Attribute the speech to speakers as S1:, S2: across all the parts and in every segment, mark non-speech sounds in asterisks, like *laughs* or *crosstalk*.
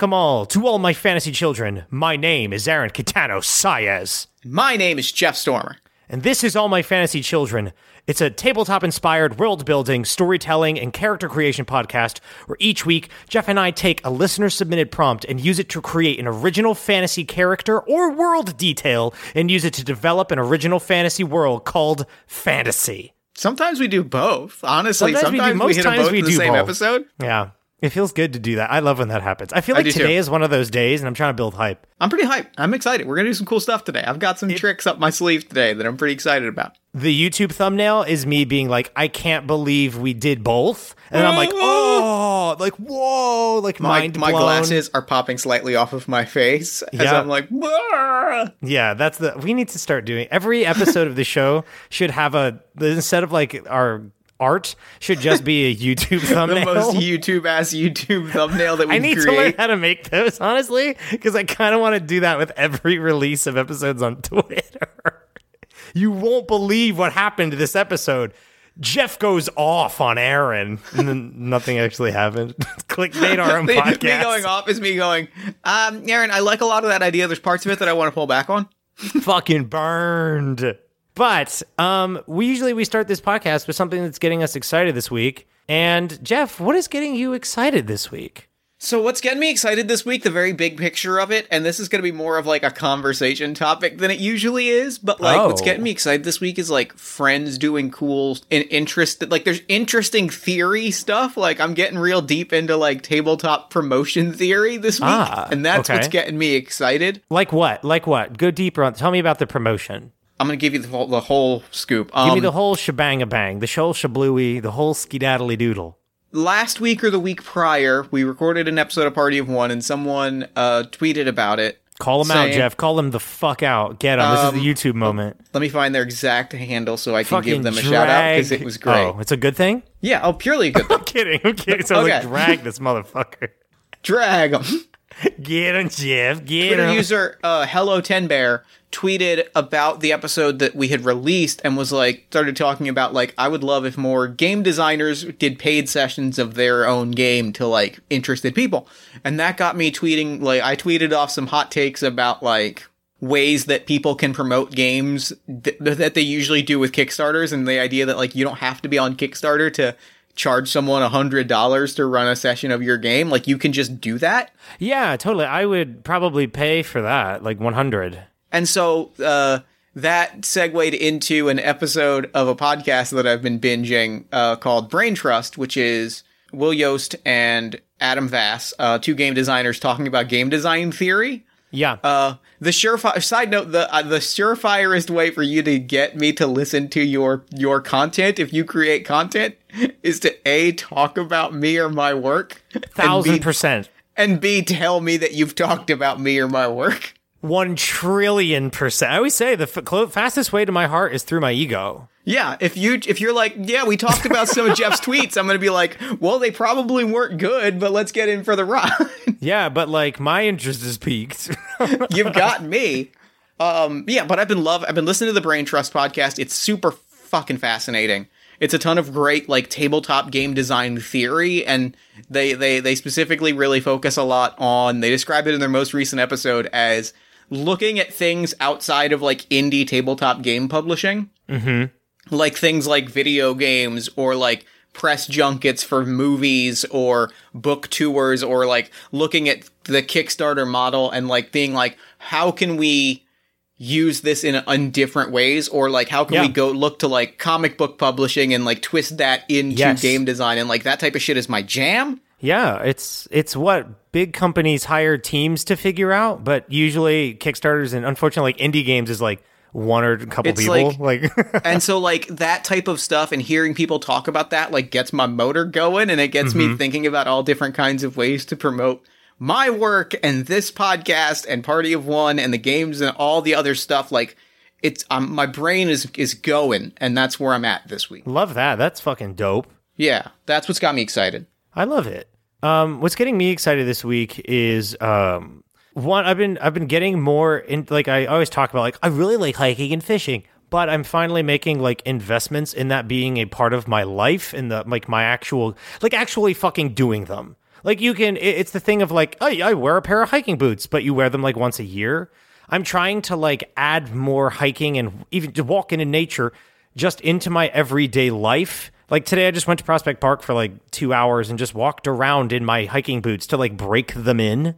S1: Welcome all to all my fantasy children. My name is Aaron Kitano Saez,
S2: My name is Jeff Stormer.
S1: and this is All My Fantasy Children. It's a tabletop inspired world building, storytelling, and character creation podcast where each week Jeff and I take a listener submitted prompt and use it to create an original fantasy character or world detail and use it to develop an original fantasy world called fantasy.
S2: Sometimes we do both. Honestly,
S1: Sometimes we
S2: sometimes,
S1: do-
S2: we,
S1: most
S2: hit them
S1: times
S2: both
S1: we
S2: in the
S1: do
S2: same
S1: both.
S2: episode.
S1: Yeah. It feels good to do that. I love when that happens. I feel
S2: I
S1: like
S2: too.
S1: today is one of those days and I'm trying to build hype.
S2: I'm pretty hyped. I'm excited. We're gonna do some cool stuff today. I've got some tricks up my sleeve today that I'm pretty excited about.
S1: the YouTube thumbnail is me being like, I can't believe we did both. And I'm like, oh, like, whoa, like
S2: My, my
S1: blown.
S2: glasses are popping slightly off of my face *laughs* as I'm like, "Wah."
S1: Yeah, that's the, we need to start doing every episode of the show *laughs* should have a, instead of like our art, should just be a *laughs* YouTube thumbnail.
S2: the most YouTube ass YouTube thumbnail that we *laughs*
S1: I need
S2: create.
S1: to learn how to make those, honestly, because I kind of want to do that with every release of episodes on *laughs* Twitter. you won't believe what happened to this episode. Jeff goes off on Aaron, and then nothing actually happened. Clickbait our own podcast.
S2: me going off is me going, um, Aaron, I like a lot of that idea. There's parts of it that I want to pull back on.
S1: fucking burned. But um, we usually we start this podcast with something that's getting us excited this week. And Jeff, what is getting you excited this week?
S2: So what's getting me excited this week, the very big picture of it, and this is going to be more of like a conversation topic than it usually is, but like what's
S1: Oh.
S2: getting me excited this week is like friends doing cool and interested like there's interesting theory stuff. Like I'm getting real deep into like tabletop promotion *laughs* theory this week,
S1: Ah,
S2: and that's
S1: okay.
S2: what's getting me excited.
S1: Like what? Like what? Go deeper on. Tell me about the promotion.
S2: I'm going to give you the whole, the whole scoop.
S1: Give me
S2: Um,
S1: the whole shebang a bang, the whole shablooey, the whole skedaddly doodle.
S2: last week or the week prior, we recorded an episode of Party of One, and someone uh, tweeted about it.
S1: Call them out, Jeff. Call them the fuck out. Get them.
S2: Um,
S1: this is the YouTube moment.
S2: Let me find their exact handle so I can
S1: Fucking
S2: give them a
S1: drag.
S2: shout out because it was great.
S1: Oh, it's a good thing.
S2: Yeah, oh, purely a good *laughs* thing.
S1: I'm kidding. I'm kidding. So I was like, drag *laughs* this motherfucker.
S2: Drag 'em. *laughs*
S1: Get him, Jeff. Get
S2: Twitter
S1: him.
S2: user uh, Hello Ten Bear tweeted about the episode that we had released and was like started talking about like I would love if more game designers did paid sessions of their own game to like interested people, and that got me tweeting like I tweeted off some hot takes about like ways that people can promote games th- that they usually do with Kickstarters and the idea that like you don't have to be on Kickstarter to charge someone a hundred dollars to run a session of your game like you can just do that
S1: Yeah, totally. I would probably pay for that, like 100.
S2: And so uh, that segued into an episode of a podcast that I've been binging uh, called Brain Trust, which is Will Jobst and Adam Vass, uh, two game designers talking about game design theory.
S1: Yeah.
S2: The surefire side note, the uh, the surefirest way for you to get me to listen to your your content if you create content is to a talk about me or my work, and
S1: Thousand
S2: b,
S1: percent.
S2: and b tell me that you've talked about me or my work.
S1: One trillion percent. I always say the f- clo- fastest way to my heart is through my ego.
S2: Yeah, if you if you're like, yeah, we talked about some of Jeff's *laughs* tweets, I'm gonna be like, well, they probably weren't good, but let's get in for the ride. *laughs*
S1: Yeah, but like my interest is peaked. *laughs*
S2: You've got me. Um, yeah, but I've been love. I've been listening to the Brain Trust podcast. It's super fucking fascinating. It's a ton of great like tabletop game design theory, and they they they specifically really focus a lot on. They describe it in their most recent episode as looking at things outside of like indie tabletop game publishing. Like things like video games or like press junkets for movies or book tours or like looking at the Kickstarter model and like being like, how can we use this in, in different ways or like how can
S1: Yeah.
S2: we go look to like comic book publishing and like twist that into
S1: Yes.
S2: game design and like that type of shit is my jam
S1: yeah, it's it's what big companies hire teams to figure out, but usually Kickstarters and unfortunately like indie games is like one or a couple
S2: It's
S1: people. Like, like *laughs*
S2: and so like that type of stuff and hearing people talk about that like gets my motor going and it gets me thinking about all different kinds of ways to promote my work and this podcast and party of one and the games and all the other stuff like it's um, my brain is is going, and that's where I'm at this week.
S1: Love that. That's fucking dope.
S2: Yeah, that's what's got me excited.
S1: I love it. Um, what's getting me excited this week is um, one. I've been I've been getting more in. Like I always talk about, like I really like hiking and fishing, but I'm finally making like investments in that being a part of my life and the like my actual like actually fucking doing them. Like you can, it- it's the thing of like, oh, I wear a pair of hiking boots, but you wear them like once a year. I'm trying to like add more hiking and even to walking in nature just into my everyday life. Like today, I just went to Prospect Park for like two hours and just walked around in my hiking boots to like break them in.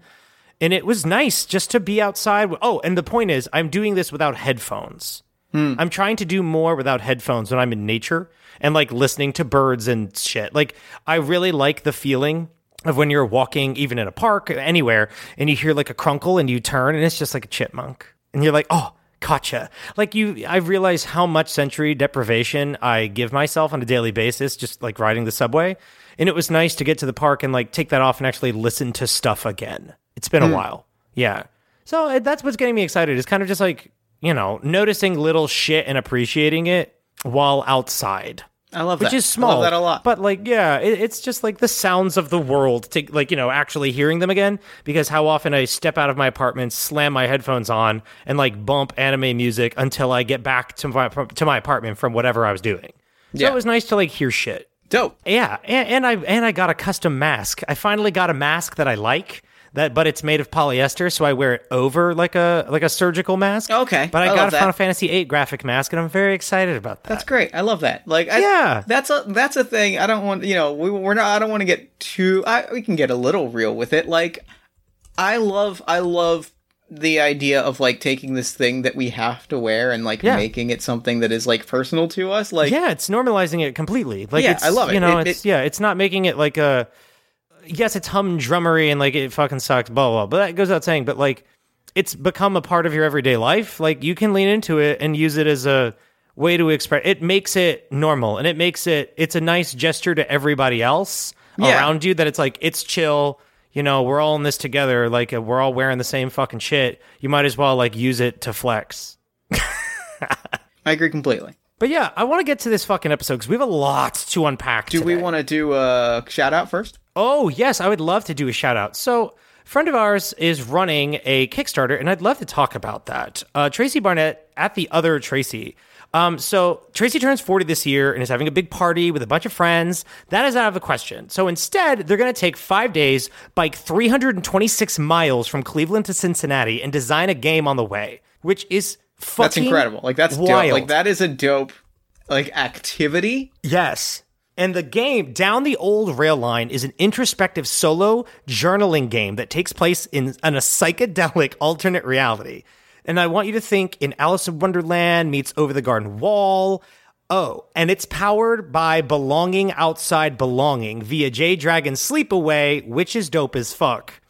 S1: And it was nice just to be outside. Oh, and the point is, I'm doing this without headphones. Hmm. I'm trying to do more without headphones when I'm in nature and like listening to birds and shit. Like, I really like the feeling of when you're walking, even in a park, anywhere, and you hear like a crunkle and you turn and it's just like a chipmunk. And you're like, oh, gotcha. Like, you, I realize how much sensory deprivation I give myself on a daily basis, just like riding the subway. And it was nice to get to the park and like take that off and actually listen to stuff again. It's been a while. Yeah. So uh, that's what's getting me excited It's kind of just like, you know, noticing little shit and appreciating it while outside.
S2: I love
S1: Which
S2: that.
S1: is small.
S2: I love that a lot.
S1: But like, yeah, it, it's just like the sounds of the world to like, you know, actually hearing them again. Because how often I step out of my apartment, slam my headphones on, and like bump anime music until I get back to my to my apartment from whatever I was doing. So
S2: Yeah.
S1: it was nice to like hear shit.
S2: Dope.
S1: Yeah, and, and I and I got a custom mask. I finally got a mask that I like. That, but it's made of polyester, so I wear it over like a like a surgical mask.
S2: Oh, okay,
S1: but I,
S2: I
S1: got a
S2: that.
S1: Final Fantasy VIII graphic mask, and I'm very excited about that.
S2: That's great. I love that. Like, I,
S1: Yeah.
S2: that's a that's a thing. I don't want you know we we're not. I don't want to get too. I, we can get a little real with it. Like, I love I love the idea of like taking this thing that we have to wear and like
S1: Yeah.
S2: making it something that is like personal to us. Like,
S1: yeah, it's normalizing it completely. Like,
S2: Yeah,
S1: it's,
S2: I love it.
S1: You know,
S2: It-
S1: it's
S2: it-
S1: yeah, it's not making it like a. Yes, it's humdrummery and like it fucking sucks, blah blah. blah but that goes without saying. But like, it's become a part of your everyday life. Like you can lean into it and use it as a way to express. It makes it normal and it makes it. It's a nice gesture to everybody else
S2: Yeah.
S1: around you that it's like it's chill. You know, we're all in this together. Like uh, we're all wearing the same fucking shit. You might as well like use it to flex. *laughs*
S2: I agree completely.
S1: But yeah, I want to get to this fucking episode because we have a lot to unpack.
S2: Do we want to do a shout out first?
S1: Oh, yes, I would love to do a shout out. So, a friend of ours is running a Kickstarter, and I'd love to talk about that. Uh, Tracy Barnett at the other Tracy. Um, so, Tracy turns 40 this year and is having a big party with a bunch of friends. That is out of the question. So, instead, they're going to take five days, bike 326 miles from Cleveland to Cincinnati, and design a game on the way, which is
S2: That's incredible. Like that's
S1: wild.
S2: dope. Like that is a dope like activity.
S1: Yes. And the game, Down the Old Rail Line, is an introspective solo journaling game that takes place in, in a psychedelic *laughs* alternate reality. And I want you to think in Alice in Wonderland meets Over the Garden Wall. Oh, and it's powered by Belonging Outside Belonging via Jay Dragon Sleepaway, which is dope as fuck.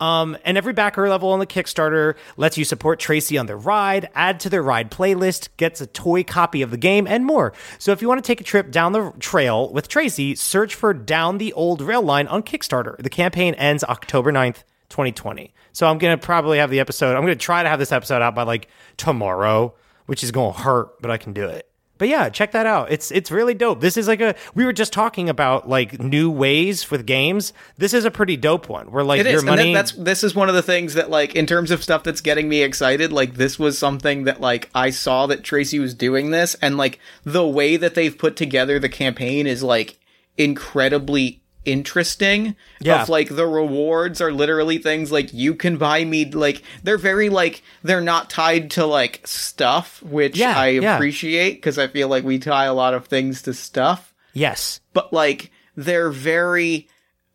S1: Um, and every backer level on the Kickstarter lets you support Tracy on their ride, add to their ride playlist, gets a toy copy of the game, and more. So if you want to take a trip down the trail with Tracy, search for Down the Old Rail Line on Kickstarter. The campaign ends October 9th, 2020. So I'm going to probably have the episode, I'm going to try to have this episode out by like tomorrow, which is going to hurt, but I can do it. But yeah, check that out. It's it's really dope. This is like a we were just talking about like new ways with games. This is a pretty dope one. Where like
S2: It
S1: your
S2: is,
S1: money
S2: that, that's this is one of the things that like in terms of stuff that's getting me excited. Like this was something that like I saw that Tracy was doing this, and like the way that they've put together the campaign is like incredibly interesting.
S1: Yeah.
S2: Of like the rewards are literally things like you can buy me like they're very like they're not tied to like stuff, which
S1: Yeah,
S2: I
S1: yeah.
S2: appreciate because I feel like we tie a lot of things to stuff
S1: yes.
S2: but like they're very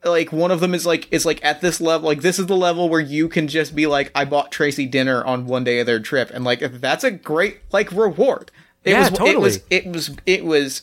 S2: like one of them is like is like at this level like this is the level where you can just be like I bought Tracy dinner on one day of their trip and like that's a great like reward. It
S1: Yeah,
S2: was it
S1: totally.
S2: was it was it was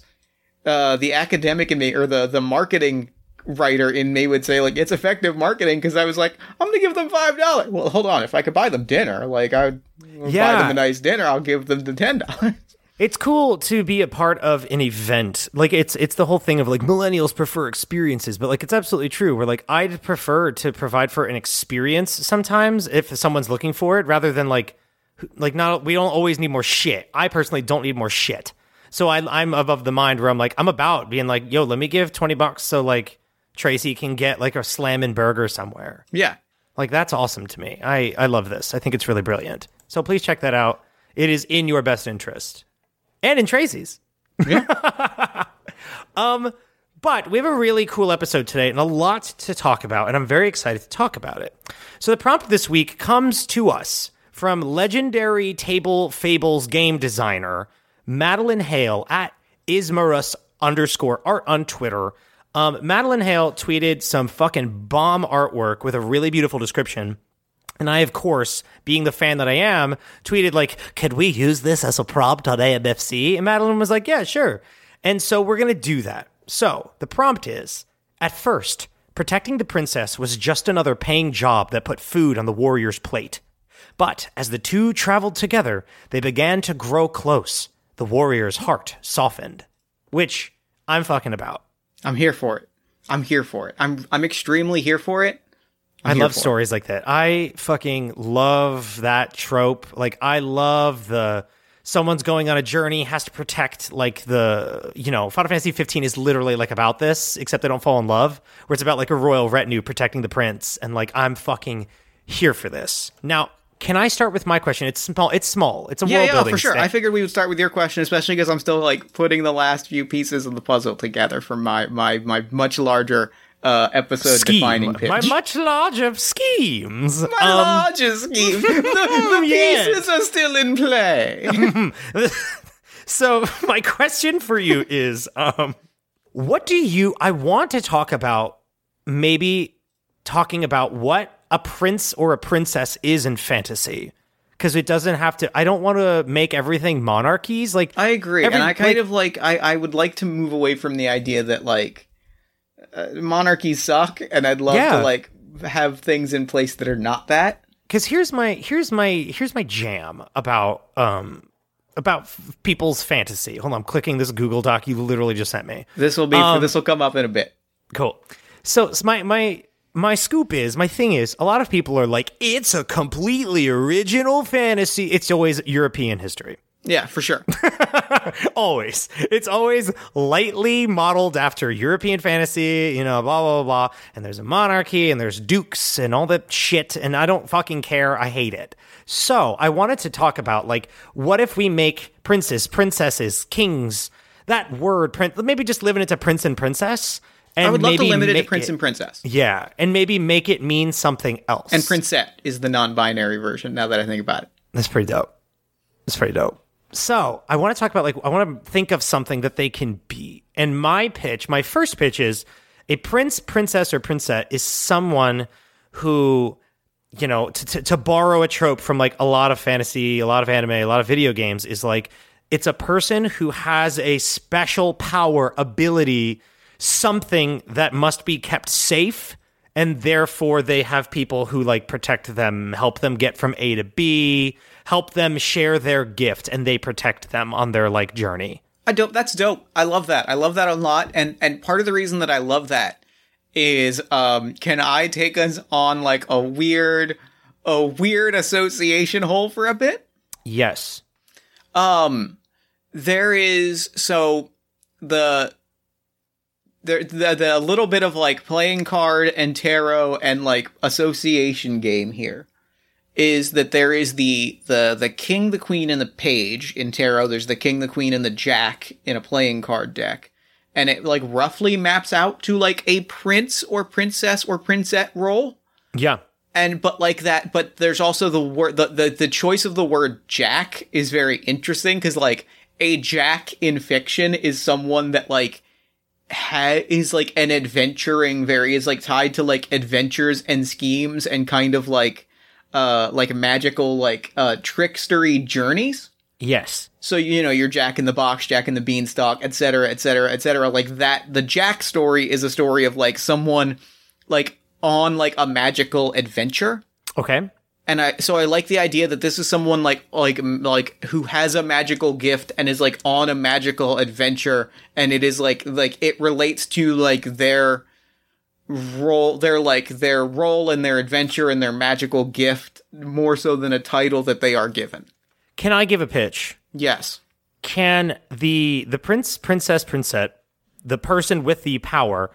S2: uh the academic in me or the the marketing writer in me would say like it's effective marketing because I was like I'm gonna give them five dollars. Well, hold on, if I could buy them dinner, like I would buy them a nice dinner, I'll give them the ten dollars. *laughs*
S1: It's cool to be a part of an event. Like it's it's the whole thing of like millennials prefer experiences, but like it's absolutely true. Where like I'd prefer to provide for an experience sometimes if someone's looking for it rather than like like not we don't always need more shit. I personally don't need more shit. So I, I'm above the mind where I'm like I'm about being like, yo, let me give twenty bucks so like Tracy can get like a slamming burger somewhere.
S2: Yeah.
S1: Like that's awesome to me. I I love this. I think it's really brilliant. So please check that out. It is in your best interest, and in Tracy's.
S2: Yeah. *laughs*
S1: um, but we have a really cool episode today and a lot to talk about, and I'm very excited to talk about it. So the prompt this week comes to us from legendary Table Fables game designer Madeline Hale at Ismarus underscore art on Twitter. Um, Madeline Hale tweeted some fucking bomb artwork with a really beautiful description. And I, of course, being the fan that I am, tweeted like, "Could we use this as a prompt on AMFC?" And Madeline was like, "Yeah, sure." And so we're gonna do that. So the prompt is: At first, protecting the princess was just another paying job that put food on the warrior's plate. But as the two traveled together, they began to grow close. The warrior's heart softened, which I'm fucking about.
S2: I'm here for it. I'm here for it. I'm I'm extremely here for it. I'm
S1: I love
S2: for it.
S1: stories like that. I fucking love that trope. Like I love the someone's going on a journey has to protect like the you know Final Fantasy 15 is literally like about this except they don't fall in love where it's about like a royal retinue protecting the prince and like I'm fucking here for this. Now, can I start with my question? It's small. It's small. It's a
S2: Yeah,
S1: world
S2: yeah,
S1: building
S2: for sure.
S1: thing.
S2: I figured we would start with your question, especially because I'm still like putting the last few pieces of the puzzle together for my my my much larger uh episode
S1: Scheme.
S2: defining pitch.
S1: My much larger schemes.
S2: My
S1: Um,
S2: largest scheme. the the *laughs*
S1: Yes.
S2: pieces are still in play. *laughs*
S1: So my question for you is um what do you I want to talk about maybe talking about what a prince or a princess is in fantasy because it doesn't have to I don't want to make everything monarchies like
S2: I agree,
S1: Every-
S2: and I kind
S1: like-
S2: of like I I would like to move away from the idea that like uh, monarchies suck, and I'd love
S1: Yeah.
S2: to like have things in place that are not that.
S1: because here's my here's my here's my jam about um about f- people's fantasy. Hold on, I'm clicking this Google Doc you literally just sent me.
S2: This will be
S1: Um,
S2: this will come up in a bit.
S1: Cool. So, so my my my scoop is my thing is a lot of people are like it's a completely original fantasy. It's always European history.
S2: Yeah, for sure. *laughs*
S1: Always. It's always lightly modeled after European fantasy, you know, blah, blah, blah, blah. And there's a monarchy and there's dukes and all that shit. And I don't fucking care. I hate it. So I wanted to talk about like, what if we make princes, princesses, kings, that word, prin- maybe just it to prince and princess. And
S2: I would love to limit it to prince and princess.
S1: Yeah. And maybe make it mean something else.
S2: And princette is the non-binary version. Now that I think about it,
S1: That's pretty dope. That's pretty dope. So I want to talk about like I want to think of something that they can be. And my pitch, my first pitch is a prince, princess, or princess is someone who, you know, to, to, to borrow a trope from like a lot of fantasy, a lot of anime, a lot of video games, is like it's a person who has a special power, ability, something that must be kept safe and therefore they have people who like protect them, help them get from A to B, help them share their gift, and they protect them on their like journey.
S2: I don't. That's dope. I love that. I love that a lot. And and part of the reason that I love that is, um, can I take us on like a weird, a weird association hole for a bit?
S1: Yes.
S2: Um, there is so the there the, the little bit of like playing card and tarot and like association game here is that there is the the the king, the queen, and the page in tarot. There's the king, the queen, and the jack in a playing card deck, and it like roughly maps out to like a prince or princess or princette role
S1: Yeah.
S2: and but like that but there's also the word the, the the choice of the word jack is very interesting because like a jack in fiction is someone that like ha- is like an adventuring very is like tied to like adventures and schemes and kind of like uh like magical like uh trickstery journeys
S1: Yes.
S2: so you know you're Jack in the Box, Jack in the Beanstalk, etc., etc., etc. Like that, the Jack story is a story of like someone like on like a magical adventure,
S1: Okay.
S2: And I so I like the idea that this is someone like like like who has a magical gift and is like on a magical adventure, and it is like like it relates to like their role their like their role and their adventure and their magical gift more so than a title that they are given.
S1: Can I give a pitch?
S2: Yes.
S1: Can the the prince, princess, princette, the person with the power,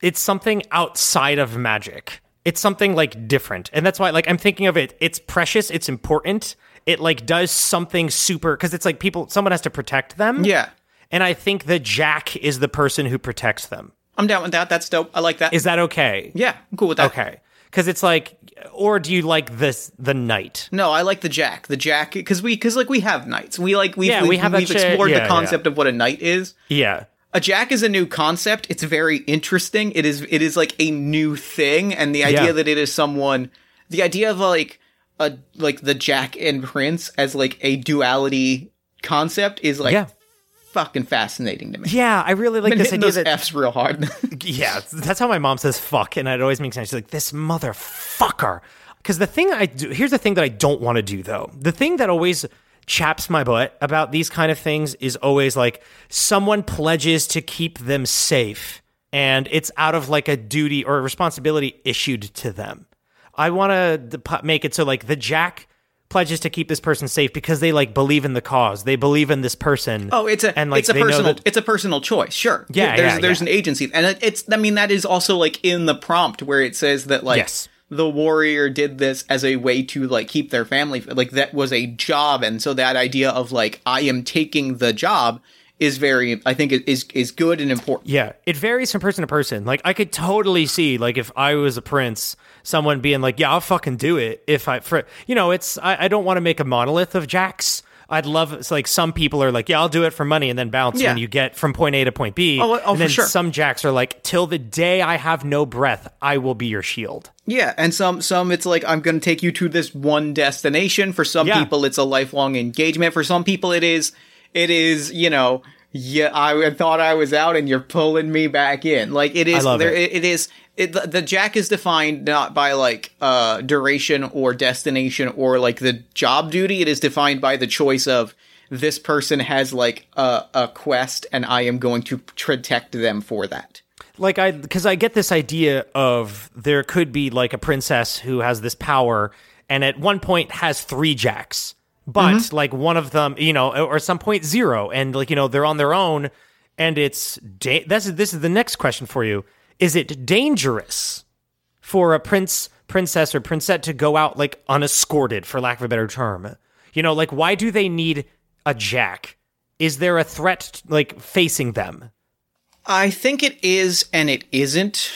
S1: it's something outside of magic. It's something like different. And that's why like I'm thinking of it, it's precious, it's important. It like does something super cuz it's like people someone has to protect them.
S2: Yeah.
S1: And I think the jack is the person who protects them.
S2: I'm down with that. That's dope. I like that.
S1: Is that okay?
S2: yeah, I'm cool with that.
S1: Okay. Cuz it's like or do you like this the knight?
S2: No, I like the jack. The jack because we because like we have knights. We like we've
S1: Yeah,
S2: we've,
S1: we have
S2: we've
S1: that
S2: explored
S1: Yeah,
S2: the concept of what a knight is.
S1: Yeah.
S2: A jack is a new concept. It's very interesting. It is it is like a new thing, and the idea
S1: Yeah.
S2: that it is someone, the idea of like a like the jack and prince as like a duality concept is like
S1: Yeah.
S2: fucking fascinating to me.
S1: Yeah, I really like
S2: Been
S1: this idea
S2: those
S1: that
S2: F's real hard. *laughs*
S1: Yeah, that's how my mom says fuck, and it always makes sense. She's like, this motherfucker. Because the thing I do, here's the thing that I don't want to do though. The thing that always chaps my butt about these kind of things is always like someone pledges to keep them safe, and it's out of like a duty or a responsibility issued to them. I want to make it so like the Jack pledges to keep this person safe because they like believe in the cause. They believe in this person.
S2: Oh, it's a
S1: and like
S2: it's a personal
S1: that-
S2: it's a personal choice. Sure.
S1: Yeah,
S2: There's
S1: yeah,
S2: there's
S1: yeah.
S2: an agency, and it's I mean that is also like in the prompt where it says that like
S1: Yes.
S2: The warrior did this as a way to like keep their family like that was a job, and so that idea of like I am taking the job is very I think is is good and important.
S1: Yeah, it varies from person to person. Like I could totally see like if I was a prince, someone being like, "Yeah, I'll fucking do it." If I, for you know, it's I, I don't want to make a monolith of jacks. I'd love it's like some people are like, "Yeah, I'll do it for money," and then bounce
S2: Yeah.
S1: when you get from point A to point B.
S2: Oh, oh,
S1: and
S2: for
S1: then
S2: sure.
S1: some jacks are like, "Till the day I have no breath, I will be your shield."
S2: Yeah, and some some it's like I'm going to take you to this one destination. For some
S1: Yeah.
S2: people, it's a lifelong engagement. For some people, it is it is you know yeah I thought I was out and you're pulling me back in. Like it is there
S1: it.
S2: it is it, the, jack is defined not by like uh duration or destination or like the job duty. It is defined by the choice of this person has like a, a quest and I am going to protect them for that.
S1: like I because I get this idea of there could be like a princess who has this power and at one point has three jacks, but
S2: Mm-hmm.
S1: like one of them, you know, or at some point zero, and like you know they're on their own, and it's da- this is this is the next question for you: Is it dangerous for a prince, princess, or princette to go out like unescorted, for lack of a better term? You know, like why do they need a jack? Is there a threat like facing them?
S2: I think it is and it isn't.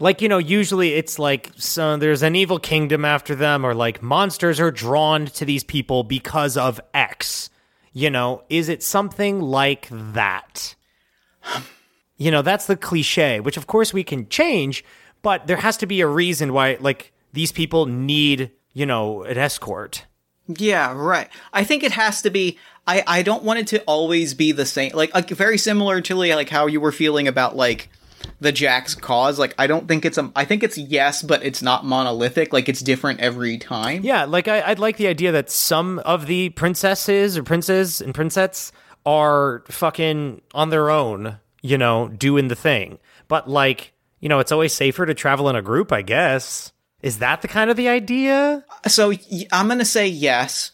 S1: like you know usually it's like so there's an evil kingdom after them or like monsters are drawn to these people because of x you know is it something like that *sighs* *sighs* you know that's the cliche which of course we can change but there has to be a reason why like these people need you know an escort
S2: Yeah, right. I think it has to be. I I don't want it to always be the same. Like like very similar to like how you were feeling about like the Jack's cause. Like I don't think it's a. I think it's yes, but it's not monolithic. Like it's different every time.
S1: Yeah, like I, I'd like the idea that some of the princesses or princes and princettes are fucking on their own, you know, doing the thing. But like, you know, it's always safer to travel in a group, I guess. Is that the kind of the idea?
S2: So I'm gonna say yes,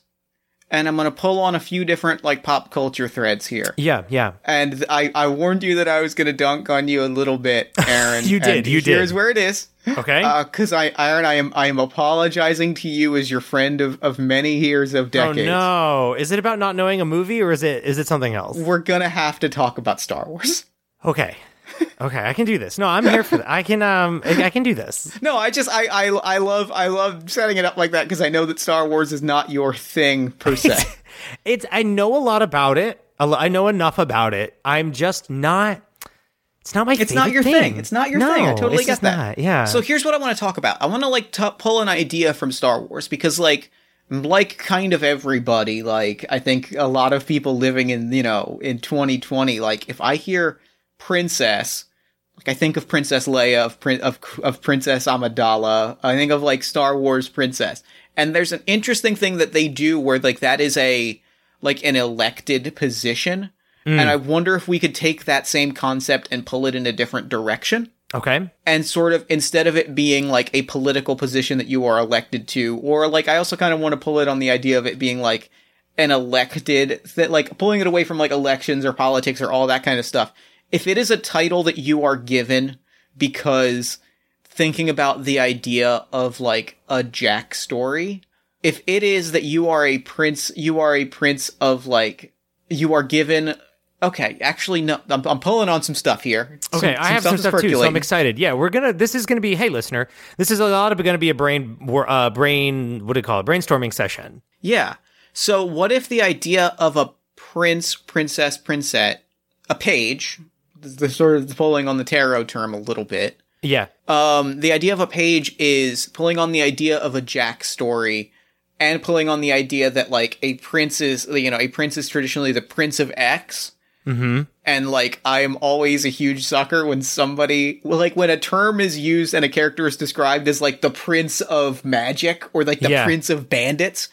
S2: and I'm gonna pull on a few different like pop culture threads here.
S1: Yeah, yeah.
S2: And I, I warned you that I was gonna dunk on you a little bit, *laughs* Aaron.
S1: You did,
S2: and
S1: you did.
S2: Here's where it is.
S1: Okay.
S2: Uh, because I, Aaron, I am, I am apologizing to you as your friend of, of many years of
S1: oh,
S2: decades.
S1: oh no. Is it about not knowing a movie or is it is it something else?
S2: We're gonna have to talk about Star Wars.
S1: Okay. Okay, I can do this. No, I'm here for that. I can um I can do this.
S2: No, I just, I, I, I love, I love setting it up like that because I know that Star Wars is not your thing per se. *laughs*
S1: It's I know a lot about it. I know enough about it. I'm just not. It's not my.
S2: It's not your thing. It's not your
S1: No,
S2: thing. I totally
S1: it's
S2: get that.
S1: not. Yeah.
S2: So here's what I want to talk about. I want to like t- pull an idea from Star Wars because like like kind of everybody like I think a lot of people living in you know in 2020 like if I hear princess. Like I think of Princess Leia of Prin- of of Princess Amidala. I think of like Star Wars princess. And there's an interesting thing that they do where like that is a like an elected position. Hmm. And I wonder if we could take that same concept and pull it in a different direction.
S1: Okay.
S2: and sort of instead of it being like a political position that you are elected to or like i also kind of want to pull it on the idea of it being like an elected that like pulling it away from like elections or politics or all that kind of stuff if it is a title that you are given because thinking about the idea of like a jack story if it is that you are a prince you are a prince of like you are given okay actually no i'm, I'm pulling on some stuff here
S1: Okay, I have some
S2: is
S1: stuff too, so I'm excited. Yeah, we're gonna. This is gonna be. Hey, listener, this is a lot of gonna be a brain, uh, brain. What do you call it? Brainstorming session.
S2: Yeah. So what if the idea of a prince, princess, princess, a page, the sort of pulling on the tarot term a little bit.
S1: Yeah.
S2: Um, the idea of a page is pulling on the idea of a Jack story and pulling on the idea that like a prince is, you know, a prince is traditionally the prince of X.
S1: Mm-hmm.
S2: And like, I am always a huge sucker when somebody, like when a term is used and a character is described as like the prince of magic or like the
S1: Yeah.
S2: prince of bandits.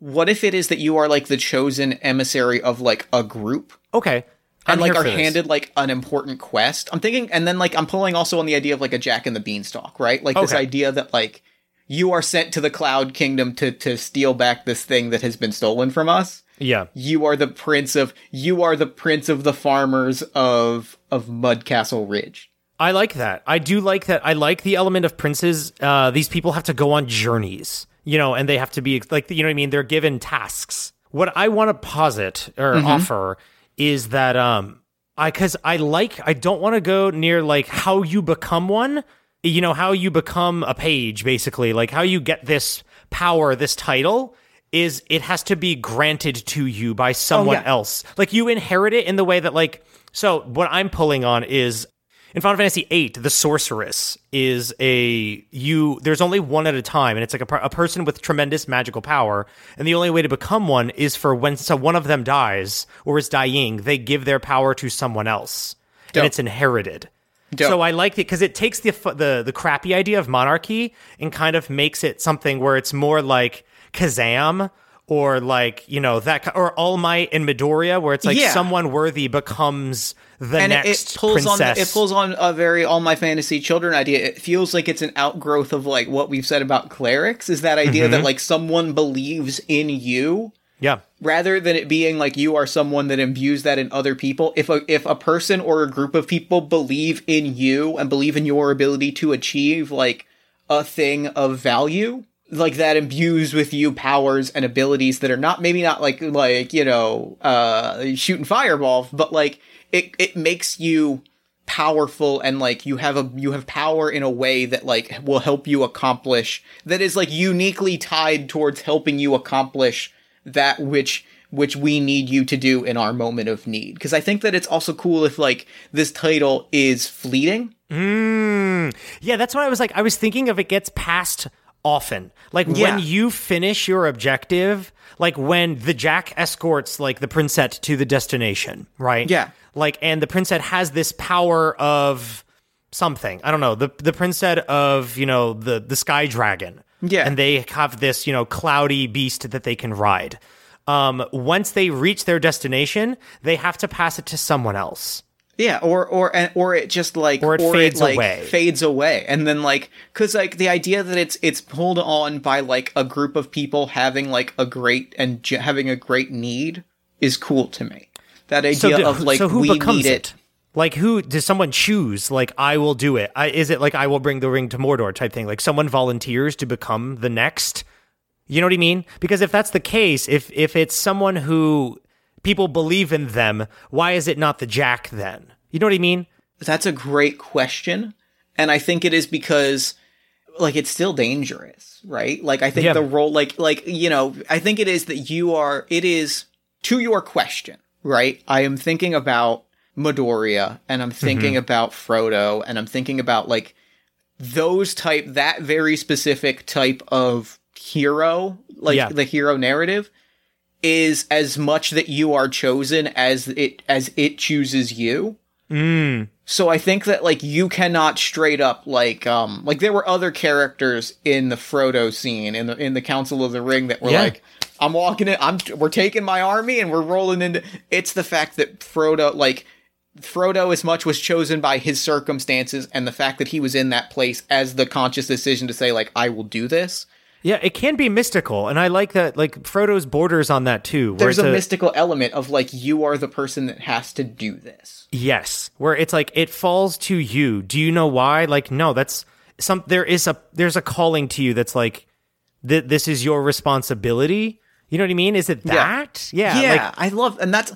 S2: What if it is that you are like the chosen emissary of like a group
S1: Okay. I'm
S2: and like are
S1: this.
S2: handed like an important quest? I'm thinking, and then like I'm pulling also on the idea of like a Jack and the Beanstalk, right? Like this idea that like you are sent to the Cloud Kingdom to to steal back this thing that has been stolen from us
S1: Yeah.
S2: you are the prince of you are the prince of the farmers of of Mudcastle Ridge.
S1: I like that. I do like that. I like the element of princes. Uh, these people have to go on journeys, you know, and they have to be like, you know what I mean? They're given tasks. What I want to posit or offer is that, um, I, cause I like, I don't want to go near like how you become one, you know, how you become a page, basically, like how you get this power, this title. Is it has to be granted to you by someone
S2: yeah.
S1: else? Like you inherit it in the way that, like, so what I'm pulling on is in Final Fantasy VIII, the sorceress is a you. There's only one at a time, and it's like a, a person with tremendous magical power. And the only way to become one is for when so one of them dies or is dying, they give their power to someone else,
S2: Dope.
S1: and it's inherited.
S2: Dope.
S1: So I like it because it takes the the the crappy idea of monarchy and kind of makes it something where it's more like Kazam or like you know that or All Might in Midoriya, where it's like
S2: Yeah.
S1: someone worthy becomes the
S2: And it,
S1: next
S2: it pulls on it pulls on a very all my fantasy children idea. It feels like it's an outgrowth of like what we've said about clerics is that idea
S1: Mm-hmm.
S2: that like someone believes in you
S1: yeah.
S2: rather than it being like you are someone that imbues that in other people if a if a person or a group of people believe in you and believe in your ability to achieve like a thing of value like that imbues with you powers and abilities that are not maybe not like like you know uh shooting fireballs but like it it makes you powerful and like you have a you have power in a way that like will help you accomplish that is like uniquely tied towards helping you accomplish that which which we need you to do in our moment of need because i think that it's also cool if like this title is fleeting
S1: Mm. Yeah, that's why I was like, I was thinking if it gets passed often. Like
S2: Yeah.
S1: when you finish your objective, like when the Jack escorts like the princess to the destination, right?
S2: Yeah.
S1: Like, and the princess has this power of something. I don't know. The the princess of, you know, the the sky dragon.
S2: Yeah.
S1: And they have this, you know, cloudy beast that they can ride. Um, once they reach their destination, they have to pass it to someone else.
S2: Yeah, or or or it just like
S1: Or it fades
S2: like,
S1: away.
S2: fades away, and then like because like the idea that it's it's pulled on by like a group of people having like a great and ge- having a great need is cool to me. That idea
S1: do-
S2: of like
S1: so who
S2: we
S1: becomes
S2: need
S1: it? Like who does someone choose? Like I will do it. I, is it like I will bring the ring to Mordor type thing? Like someone volunteers to become the next. You know what I mean? Because if that's the case, if if it's someone who people believe in them, why is it not the Jack then? You know what I mean?
S2: That's a great question, and I think it is because like it's still dangerous, right? Like I think
S1: Yeah.
S2: the role, like like you know, I think it is that you are. It is to your question, right? I am thinking about Midoriya, and I'm thinking
S1: Mm-hmm.
S2: about Frodo, and I'm thinking about like those type that very specific type of hero, like
S1: Yeah.
S2: the hero narrative. Is as much that you are chosen as it as it chooses you. So I think that like you cannot straight up like um like there were other characters in the Frodo scene in the in the Council of the Ring that were
S1: Yeah.
S2: like I'm walking in I'm we're taking my army and we're rolling into it's the fact that Frodo like Frodo as much was chosen by his circumstances and the fact that he was in that place as the conscious decision to say like I will do this.
S1: Yeah, it can be mystical, and I like that. Like Frodo's borders on that too.
S2: There's
S1: it's
S2: a, mystical element of like you are the person that has to do this.
S1: Yes, where it's like it falls to you. Do you know why? Like, no, that's some. There is a there's a calling to you that's like, th- this is your responsibility. You know what I mean? Is it that? Yeah,
S2: yeah,
S1: like,
S2: I love, and that's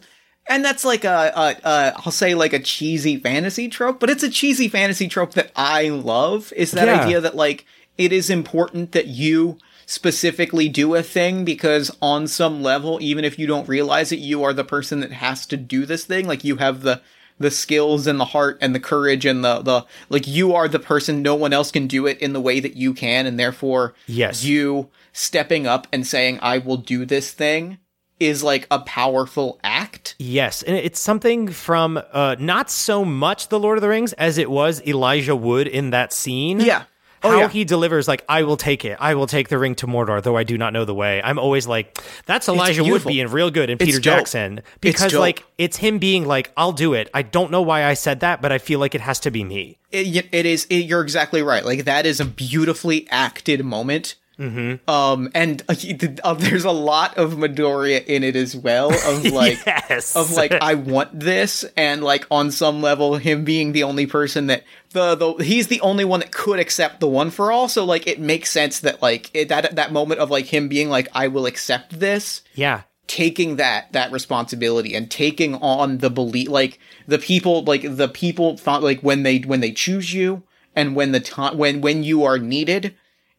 S2: and that's like a, a, a I'll say like a cheesy fantasy trope, but it's a cheesy fantasy trope that I love. Is that
S1: Yeah.
S2: idea that like it is important that you specifically do a thing because on some level, even if you don't realize it, you are the person that has to do this thing. Like you have the the skills and the heart and the courage and the the like you are the person no one else can do it in the way that you can and therefore
S1: Yes.
S2: you stepping up and saying I will do this thing is like a powerful act.
S1: Yes, and it's something from uh, not so much the Lord of the Rings as it was Elijah Wood in that scene.
S2: Yeah. Oh,
S1: How
S2: yeah.
S1: he delivers, like, I will take it. I will take the ring to Mordor, though I do not know the way. I'm always like, that's Elijah Wood being real good and Peter
S2: dope.
S1: Jackson. Because,
S2: dope.
S1: like, it's him being like, I'll do it. I don't know why I said that, but I feel like it has to be me.
S2: It, it is. It, you're exactly right. Like that is a beautifully acted moment. Mm-hmm. Um, and uh, he- uh, there's a lot of Midoriya in it as well. Of *laughs* like,
S1: Yes.
S2: of like, I want this, and like on some level, him being the only person that the the he's the only one that could accept the one for all. So like, it makes sense that like it, that that moment of like him being like, I will accept this
S1: Yeah.
S2: taking that that responsibility and taking on the belief like the people like the people thought like when they when they choose you and when the time when when you are needed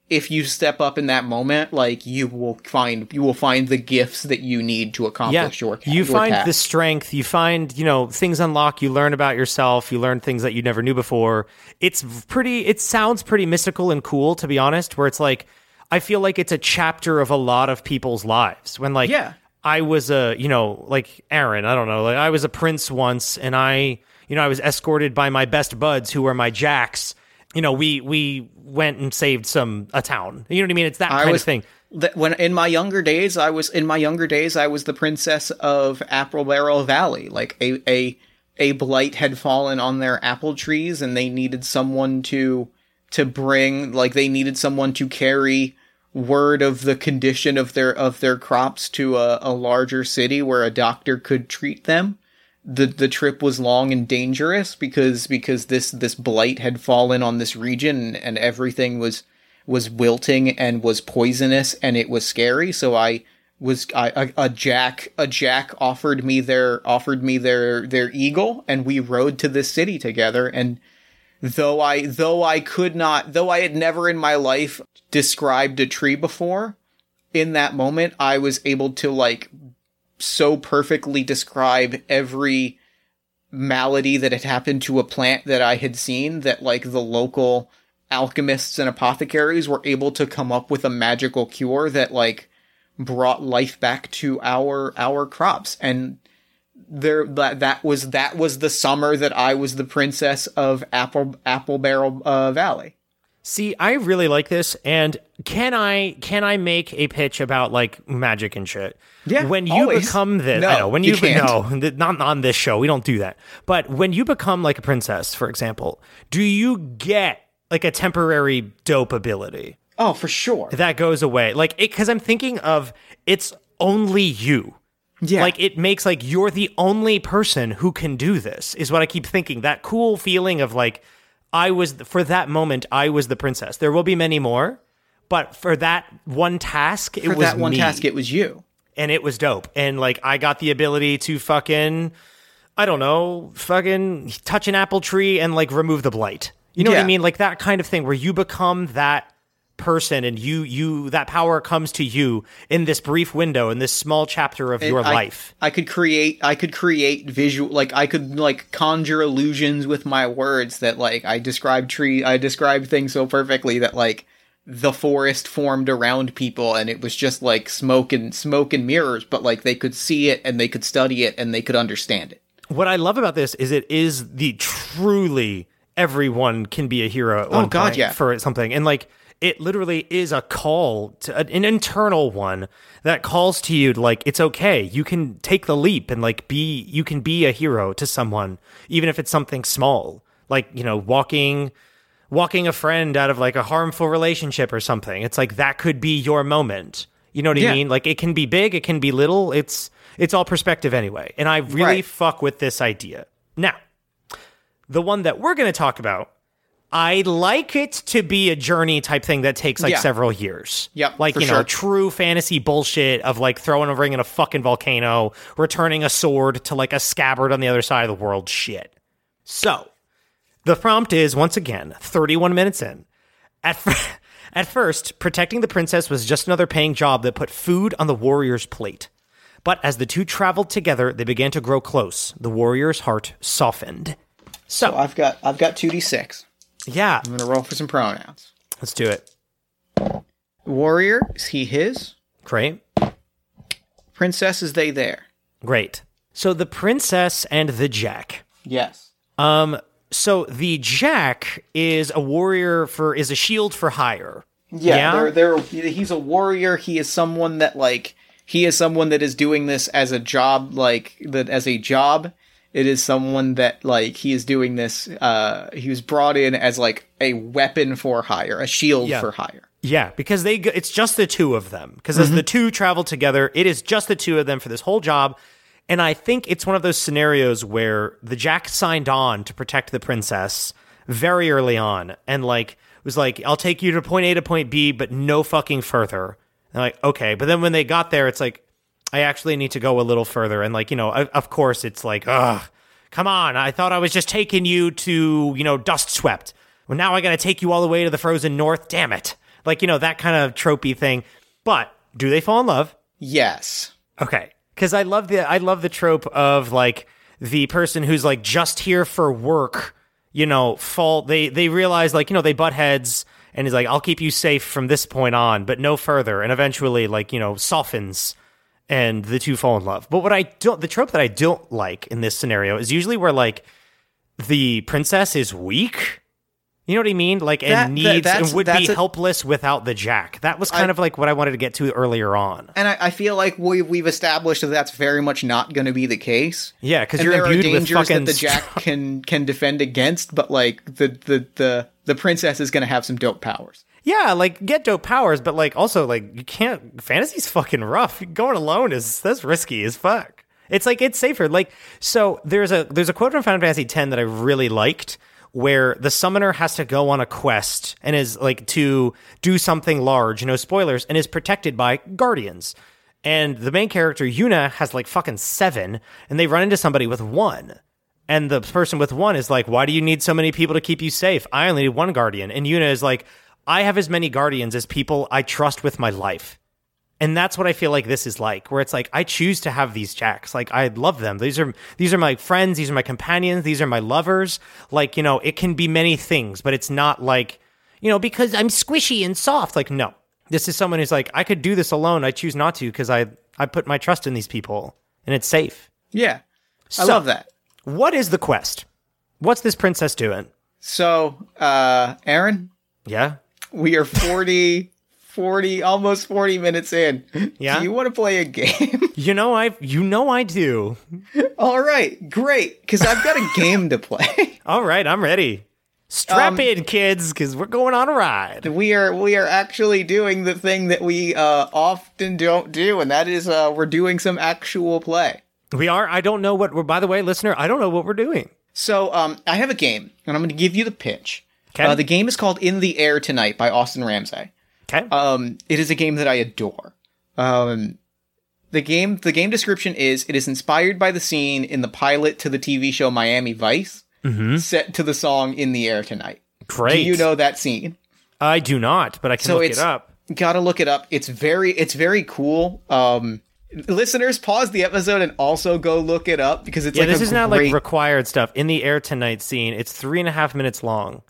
S2: if you step up in that moment like you will find you will find the gifts that you need to
S1: Yeah.
S2: accomplish your
S1: you
S2: your
S1: find
S2: task.
S1: the strength, you find, you know, things unlock, you learn about yourself, you learn things that you never knew before. It's pretty, it sounds pretty mystical and cool, to be honest, where it's like, I feel like it's a chapter of a lot of people's lives. When, like,
S2: Yeah.
S1: I was a, you know, like Aaron, I don't know, like I was a prince once and I, you know, I was escorted by my best buds who were my jacks. You know, we we went and saved some a town. You know what I mean? It's that
S2: I
S1: kind
S2: was
S1: of thing.
S2: that when in my younger days I was in my younger days I was the princess of Apple Barrel Valley like a a a blight had fallen on their apple trees and they needed someone to to bring like they needed someone to carry word of the condition of their of their crops to a, a larger city where a doctor could treat them the the trip was long and dangerous because because this this blight had fallen on this region and everything was was wilting and was poisonous and it was scary. So i was I, a, a jack a jack offered me their offered me their their eagle and we rode to this city together. And though i though i could not though i had never in my life described a tree before in that moment i was able to like so perfectly describe every malady that had happened to a plant that I had seen that like the local alchemists and apothecaries were able to come up with a magical cure that like brought life back to our our crops and there that that was that was the summer that I was the princess of Apple Apple Barrel uh, Valley.
S1: See, I really like this, and can I can I make a pitch about like magic and shit?
S2: Yeah,
S1: When you
S2: always.
S1: become this,
S2: No,
S1: I know when
S2: you
S1: you,
S2: can't.
S1: no, not on this show. We don't do that. But when you become like a princess, for example, do you get like a temporary dope ability
S2: Oh, for sure.
S1: that goes away? Like, it because I'm thinking of it's only you.
S2: Yeah.
S1: Like it makes like you're the only person who can do this is what I keep thinking. That cool feeling of like I was for that moment I was the princess. There will be many more, but for that one task it
S2: for
S1: was
S2: that one
S1: me,
S2: task it was you.
S1: and it was dope. And like I got the ability to fucking I don't know, fucking touch an apple tree and like remove the blight. You know what I mean? Like that kind of thing where you become that person and you you that power comes to you in this brief window in this small chapter of your
S2: I-
S1: life.
S2: I could create I could create visual like I could like conjure illusions with my words that like I described tree I described things so perfectly that like the forest formed around people and it was just like smoke and smoke and mirrors but like they could see it and they could study it and they could understand it.
S1: what I love about this is it is the truly everyone can be a hero
S2: Oh, God,
S1: point
S2: yeah.
S1: for something. And like it literally is a call to an internal one that calls to you like it's okay. You can take the leap and like be you can be a hero to someone even if it's something small. Like, you know, walking walking a friend out of like a harmful relationship or something. It's like that could be your moment. You know what
S2: Yeah.
S1: I mean? Like it can be big, it can be little. It's it's all perspective anyway. And I really
S2: Right.
S1: fuck with this idea. Now, the one that we're going to talk about, I like it to be a journey type thing that takes like
S2: Yeah.
S1: several years.
S2: Yep,
S1: Like, you know, true fantasy bullshit of like throwing a ring in a fucking volcano, returning a sword to like a scabbard on the other side of the world shit. So, the prompt is once again 31 minutes in. At, fir- *laughs* at first, protecting the princess was just another paying job that put food on the warrior's plate. But as the two traveled together, they began to grow close. The warrior's heart softened. So,
S2: I've got I've got two d six.
S1: Yeah,
S2: I'm gonna roll for some pronouns.
S1: let's do it.
S2: Warrior is he his?
S1: Great.
S2: Princess is they there?
S1: Great. So, the princess and the jack.
S2: Yes.
S1: Um, so the jack is a warrior for is a shield for hire.
S2: Yeah,
S1: Yeah?
S2: They're, they're, he's a warrior. He is someone that like he is someone that is doing this as a job, like that as a job. It is someone that like he is doing this. Uh, he was brought in as like a weapon for hire, a shield
S1: Yeah.
S2: for hire.
S1: Yeah, because they go- it's just the two of them. Because as the two travel together, it is just the two of them for this whole job. And I think it's one of those scenarios where the Jack signed on to protect the princess very early on, and like was like, "I'll take you to point A to point B, but no fucking further." And like, okay, but then when they got there, it's like, I actually need to go a little further. And like, you know, of of course, it's like, ugh, come on. I thought I was just taking you to, you know, dust swept. Well, now I got to take you all the way to the frozen north. Damn it. Like, you know, that kind of tropey thing. But do they fall in love?
S2: Yes.
S1: Okay. Cause I love the, I love the trope of like the person who's like just here for work, you know, fall, they, they realize like, you know, they butt heads and he's like, I'll keep you safe from this point on, but no further. And eventually like, you know, softens and the two fall in love. But what I don't, the trope that I don't like in this scenario is usually where like the princess is weak. You know what I mean? Like,
S2: That-
S1: and
S2: that-
S1: needs
S2: that's-
S1: and would be
S2: a-
S1: helpless without the jack. That was kind
S2: I-
S1: of like what I wanted to get to earlier on.
S2: And I, I feel like we we've established that that's very much not going to be the case.
S1: Yeah, because you're
S2: there are
S1: imbued with
S2: dangers
S1: fucking
S2: that the Jack *laughs* can can defend against, but like the the the the princess is going to have some dope powers.
S1: Yeah, like get dope powers, but like also like you can't. Fantasy's fucking rough. *laughs* Going alone is that's risky as fuck. It's like it's safer. Like so, there's a there's a quote from Final Fantasy X that I really liked, where the summoner has to go on a quest and is like to do something large. No spoilers, and is protected by guardians. And the main character Yuna has like fucking seven, and they run into somebody with one. And the person with one is like, Why do you need so many people to keep you safe? I only need one guardian. And Yuna is like, I have as many guardians as people I trust with my life. And that's what I feel like this is like, where it's like I choose to have these jacks. Like I love them. These are these are my friends, these are my companions, these are my lovers. Like, you know, it can be many things, but it's not like, you know, because I'm squishy and soft. Like, no. This is someone who's like, I could do this alone. I choose not to because I I put my trust in these people and it's safe.
S2: Yeah, I
S1: So-
S2: love that.
S1: What is the quest? What's this princess doing?
S2: So, uh, Aaron,
S1: Yeah.
S2: We are 40, *laughs* 40, almost 40 minutes in.
S1: Yeah?
S2: Do you want to play a game? *laughs*
S1: You know I you know I do.
S2: All right, great. Because I've got a *laughs* game to play.
S1: All right, I'm ready. Strap
S2: Um,
S1: in, kids, because we're going on a ride.
S2: we are we are actually doing the thing that we uh, often don't do, and that is uh, we're doing some actual play.
S1: We are. I don't know what we're. By the way, listener, I don't know what we're doing.
S2: So um, I have a game, and I'm going to give you the pitch.
S1: 'Kay.
S2: Uh, the game is called In the Air Tonight by Austin Ramsey.
S1: Okay.
S2: Um, it is a game that I adore. Um, the game, the game description is: it is inspired by the scene in the pilot to the TV show Miami Vice, set to the song "In the Air Tonight."
S1: Great.
S2: Do you know that scene?
S1: I do not, but I can
S2: So
S1: look it up.
S2: gotta look it up. It's very, it's very cool. Um, listeners, pause the episode and also go look it up because it's
S1: Yeah,
S2: like
S1: this is not like required stuff. In the air tonight scene, it's three and a half minutes long.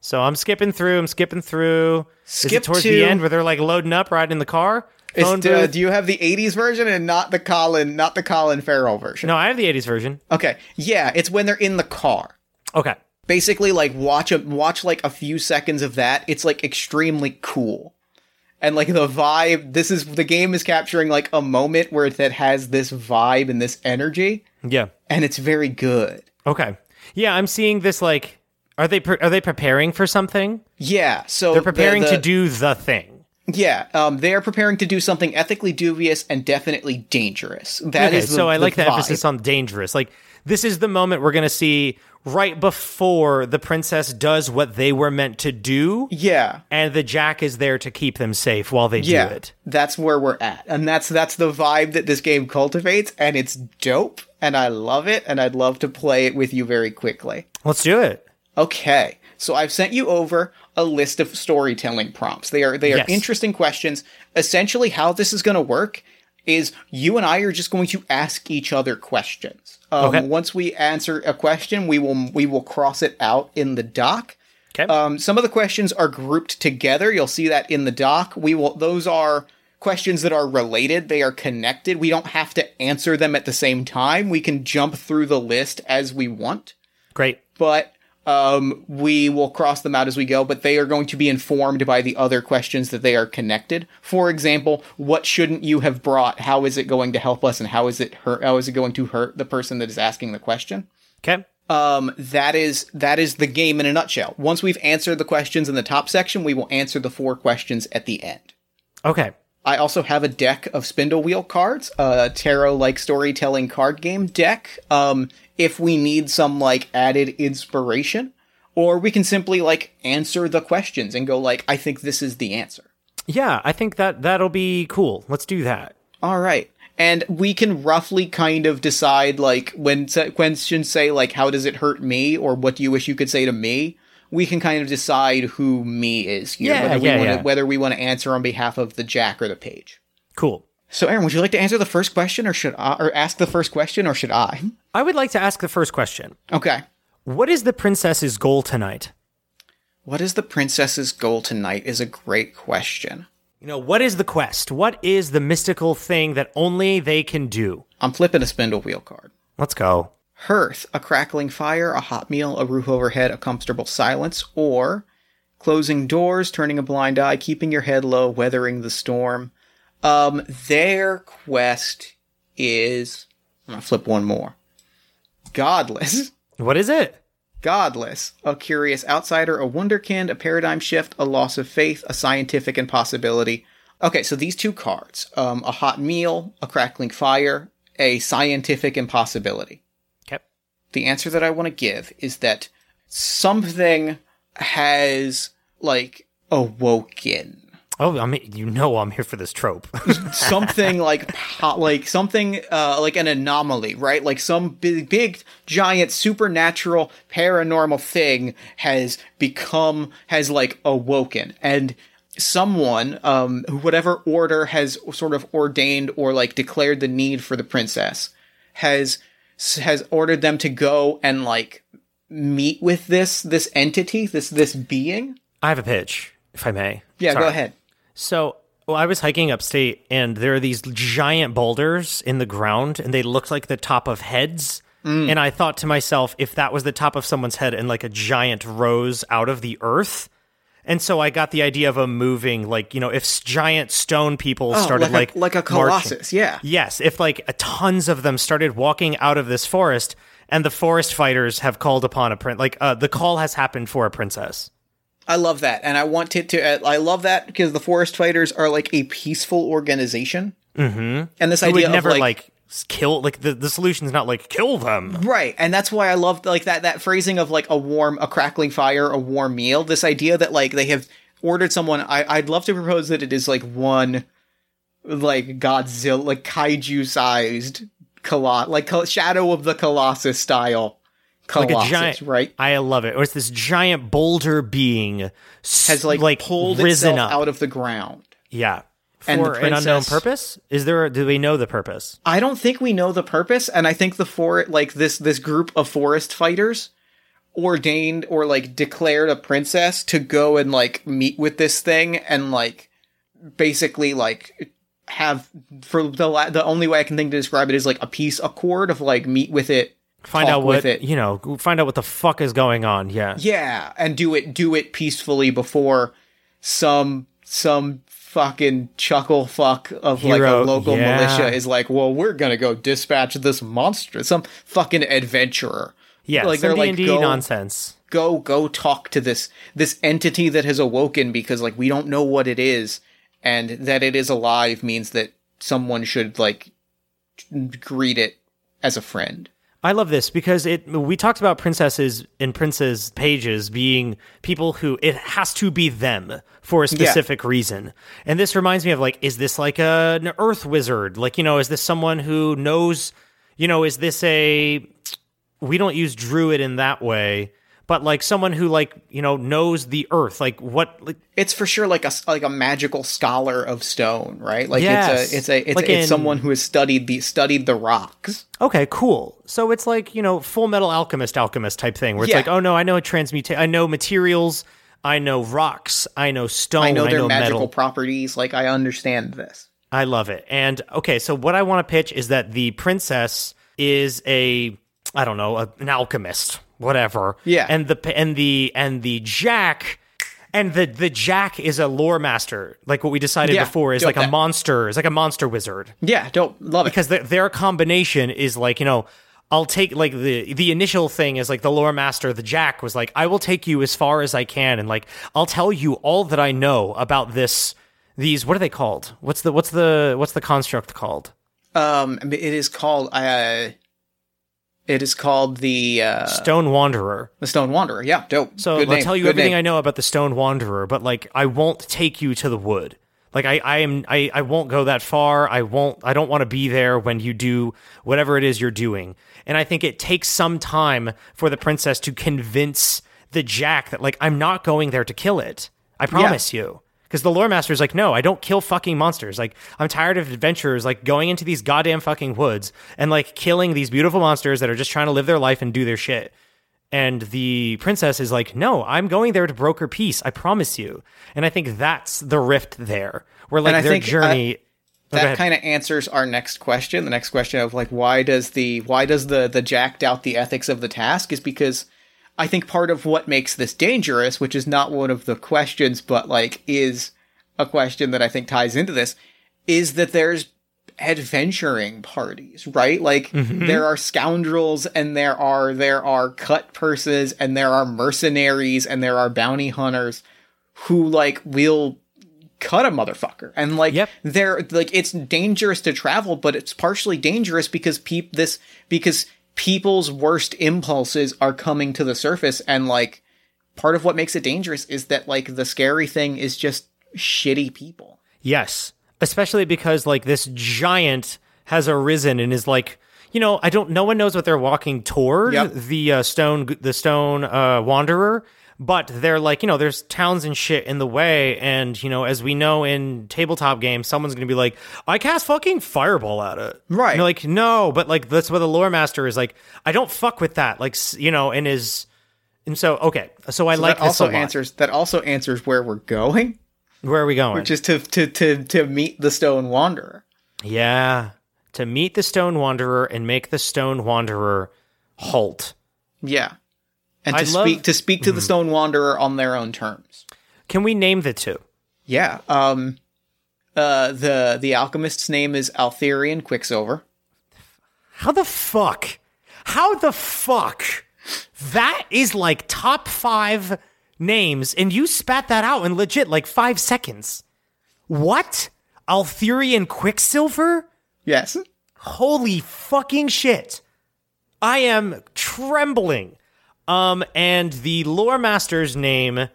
S1: So I'm skipping through. I'm skipping through.
S2: Skip
S1: towards
S2: to-
S1: the end where they're like loading up, riding in the car?
S2: Uh, do you have the '80s version and not the Colin, not the Colin Farrell version?
S1: no, I have the '80s version.
S2: Okay, yeah, it's when they're in the car.
S1: Okay.
S2: basically like watch a watch like a few seconds of that. It's like extremely cool. And like the vibe, this is the game is capturing like a moment where that has this vibe and this energy,
S1: Yeah.
S2: and it's very good.
S1: Okay. Yeah, I'm seeing this like are they pre- are they preparing for something?
S2: Yeah, so
S1: They're preparing
S2: the-
S1: to do the thing.
S2: Yeah, um, they are preparing to do something ethically dubious and definitely dangerous. That is
S1: okay,
S2: the-
S1: so I like the
S2: vibe.
S1: emphasis on dangerous. Like this is the moment we're going to see right before the princess does what they were meant to do
S2: Yeah,
S1: and the jack is there to keep them safe while they
S2: yeah,
S1: do it.
S2: that's where we're at, and that's that's the vibe that this game cultivates, and it's dope, and I love it, and I'd love to play it with you very quickly.
S1: Let's do it.
S2: Okay, so I've sent you over a list of storytelling prompts. They are they are
S1: Yes.
S2: interesting questions. Essentially, how this is going to work is you and I are just going to ask each other questions. Um,
S1: Okay.
S2: Once we answer a question, we will we will cross it out in the doc.
S1: Okay.
S2: Um, some of the questions are grouped together. You'll see that in the doc. We will; those are questions that are related. They are connected. We don't have to answer them at the same time. We can jump through the list as we want
S1: Great.
S2: but um, we will cross them out as we go. But they are going to be informed by the other questions that they are connected. For example, what shouldn't you have brought? How is it going to help us, and how is it hurt? How is it going to hurt the person that is asking the question?
S1: Okay.
S2: Um, that is that is the game in a nutshell. Once we've answered the questions in the top section, we will answer the four questions at the end.
S1: Okay.
S2: I also have a deck of Spindlewheel cards, a tarot like storytelling card game deck. Um, if we need some like added inspiration, or we can simply like answer the questions and go like, I think this is the answer.
S1: Yeah, I think that that'll be cool. Let's do that.
S2: All right. And we can roughly kind of decide like when questions say like how does it hurt me or what do you wish you could say to me? We can kind of decide who me is here,
S1: Yeah,
S2: whether we
S1: yeah,
S2: to
S1: yeah.
S2: whether we want to answer on behalf of the Jack or the page.
S1: Cool.
S2: So, Aaron, would you like to answer the first question, or should I, or ask the first question, or should I?
S1: I would like to ask the first question.
S2: Okay.
S1: What is the princess's goal tonight?
S2: What is the princess's goal tonight? Is a great question.
S1: You know, what is the quest? What is the mystical thing that only they can do?
S2: I'm flipping a Spindlewheel card.
S1: Let's go.
S2: Hearth, a crackling fire, a hot meal, a roof overhead, a comfortable silence, or closing doors, turning a blind eye, keeping your head low, weathering the storm. Um, their quest is. I'm gonna flip one more. Godless.
S1: What is it?
S2: Godless, a curious outsider, a wonderkind, a paradigm shift, a loss of faith, a scientific impossibility. Okay, so these two cards um, a hot meal, a crackling fire, a scientific impossibility. The answer that I want to give is that something has, like, awoken.
S1: Oh, I mean, you know I'm here for this trope. *laughs*
S2: something like like something uh like an anomaly right like some big big giant supernatural paranormal thing has become has like awoken and someone um whatever order has sort of ordained or like declared the need for the princess has has ordered them to go and like meet with this this entity this this being
S1: I have a pitch, if I may.
S2: yeah
S1: Sorry.
S2: go ahead
S1: So, well, I was hiking upstate, and there are these giant boulders in the ground, and they looked like the top of heads.
S2: Mm.
S1: And I thought to myself, if that was the top of someone's head and like a giant rose out of the earth. And so I got the idea of a moving, like, you know, if giant stone people
S2: Oh,
S1: started
S2: like a, like a
S1: marching.
S2: colossus yeah
S1: Yes, if like a tons of them started walking out of this forest, and the forest fighters have called upon a prince, like uh, the call has happened for a princess.
S2: I love that, and I want it to. uh, I love that because the forest fighters are like a peaceful organization, mm-hmm. and this
S1: Who
S2: idea
S1: would never
S2: of like,
S1: like, kill, like the the solution's not like kill them.
S2: right, and that's why I love like that that phrasing of like a warm, a crackling fire, a warm meal. This idea that like they have ordered someone. I I'd love to propose that it is like one, like Godzilla, like kaiju sized coloss, like Col- Shadow of the Colossus style
S1: like
S2: Colossus,
S1: a giant
S2: right?
S1: I love it. Or it's this giant boulder being
S2: Has like,
S1: like
S2: pulled
S1: risen
S2: itself
S1: up.
S2: out of the ground.
S1: yeah.
S2: And
S1: For an unknown purpose? Is there do we know the purpose?
S2: I don't think we know the purpose, and I think the for like this this group of forest fighters ordained or like declared a princess to go and like meet with this thing and like basically like have for the la- the only way I can think to describe it is like a peace accord of like meet with it
S1: find out what
S2: it.
S1: you know. Find out what the fuck is going on. Yeah.
S2: Yeah, and do it do it peacefully before some some fucking chuckle fuck of like a local
S1: yeah.
S2: militia is like, well, we're gonna go dispatch this monster, some fucking adventurer.
S1: Yeah.
S2: like they're like
S1: D&D
S2: go
S1: nonsense.
S2: go go talk to this this entity that has awoken because like we don't know what it is, and that it is alive means that someone should like greet it as a friend.
S1: I love this because it. We talked about princesses and princes pages being people who it has to be them for a specific reason, and this reminds me of like, is this like a, an earth wizard? Like, you know, is this someone who knows? You know, is this a? We don't use druid in that way, but like someone who like you know knows the earth. Like what? Like
S2: it's for sure like a like a magical scholar of stone, right? Like
S1: Yes.
S2: it's a it's a it's,
S1: Like
S2: it's
S1: in-
S2: someone who has studied the studied the rocks.
S1: Okay, cool. So it's like, you know, Fullmetal Alchemist alchemist type thing where it's
S2: Yeah.
S1: like, oh no, I know transmuta I know materials, I know rocks, I know stone,
S2: I know their magical
S1: metal.
S2: properties. Like I understand this.
S1: I love it. And okay, so what I want to pitch is that the princess is a I don't know, a, an alchemist, whatever.
S2: Yeah.
S1: And the and the and the jack and the the jack is a lore master, like what we decided
S2: Yeah,
S1: before is like a monster, is like a monster wizard.
S2: Yeah, don't love it.
S1: because their, their combination is like you know i'll take like the the initial thing is like the lore master the jack was like i will take you as far as i can and like i'll tell you all that i know about this these what are they called what's the what's the what's the construct called
S2: Um, it is called uh, it is called the uh,
S1: stone wanderer
S2: the Stone Wanderer. Yeah, dope.
S1: so
S2: Good
S1: i'll
S2: name,
S1: tell you
S2: good
S1: everything
S2: name.
S1: i know about the stone wanderer but like i won't take you to the wood like I, I am I, I won't go that far. I won't I don't want to be there when you do whatever it is you're doing. And I think it takes some time for the princess to convince the Jack that like I'm not going there to kill it. I promise you. Because the lore master is like, no, I don't kill fucking monsters. Like, I'm tired of adventurers like going into these goddamn fucking woods and like killing these beautiful monsters that are just trying to live their life and do their shit. And the princess is like, no, I'm going there to broker peace. I promise you. And I think that's the rift there, where like their
S2: think, uh,
S1: journey. Oh,
S2: that
S1: ahead.
S2: kind of answers our next question. The next question of like, why does the why does the the Jack doubt the ethics of the task? Is because I think part of what makes this dangerous, which is not one of the questions, but like is a question that I think ties into this, is that there's adventuring parties, right? Like mm-hmm. there are scoundrels and there are there are cut purses and there are mercenaries and there are bounty hunters who like will cut a motherfucker and like
S1: Yep.
S2: they're like it's dangerous to travel but it's partially dangerous because peop this because people's worst impulses are coming to the surface and like part of what makes it dangerous is that like the scary thing is just shitty people
S1: Yes, especially because like this giant has arisen and is like, you know, I don't. No one knows what they're walking toward.
S2: Yep.
S1: The uh, stone, the stone uh, wanderer. But they're like, you know, there's towns and shit in the way, and you know, as we know in tabletop games, someone's gonna be like, "I cast fucking fireball at it."
S2: Right.
S1: And like, no, but like that's where the lore master is like, I don't fuck with that. Like, you know, and is, and so okay, so I like
S2: that
S1: this
S2: also answers that also answers where we're going
S1: Where are we going?
S2: which is to to to to meet the stone wanderer
S1: Yeah. To meet the Stone Wanderer and make the Stone Wanderer halt.
S2: yeah and
S1: I
S2: to
S1: love-
S2: speak to speak to the stone wanderer on their own terms
S1: Can we name the two?
S2: yeah um uh the the alchemist's name is altherian quicksilver
S1: How the fuck? How the fuck? That is like top five names, and you spat that out in legit like five seconds. What? Altherian Quicksilver?
S2: yes
S1: Holy fucking shit. I am trembling. Um, and the lore master's name,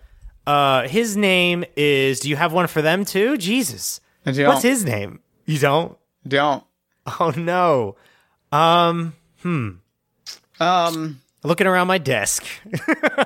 S1: uh, his name is, do you have one for them too? Jesus. What's his name? You don't?
S2: don't *laughs*
S1: Oh no. Um, Hmm.
S2: um
S1: looking around my desk.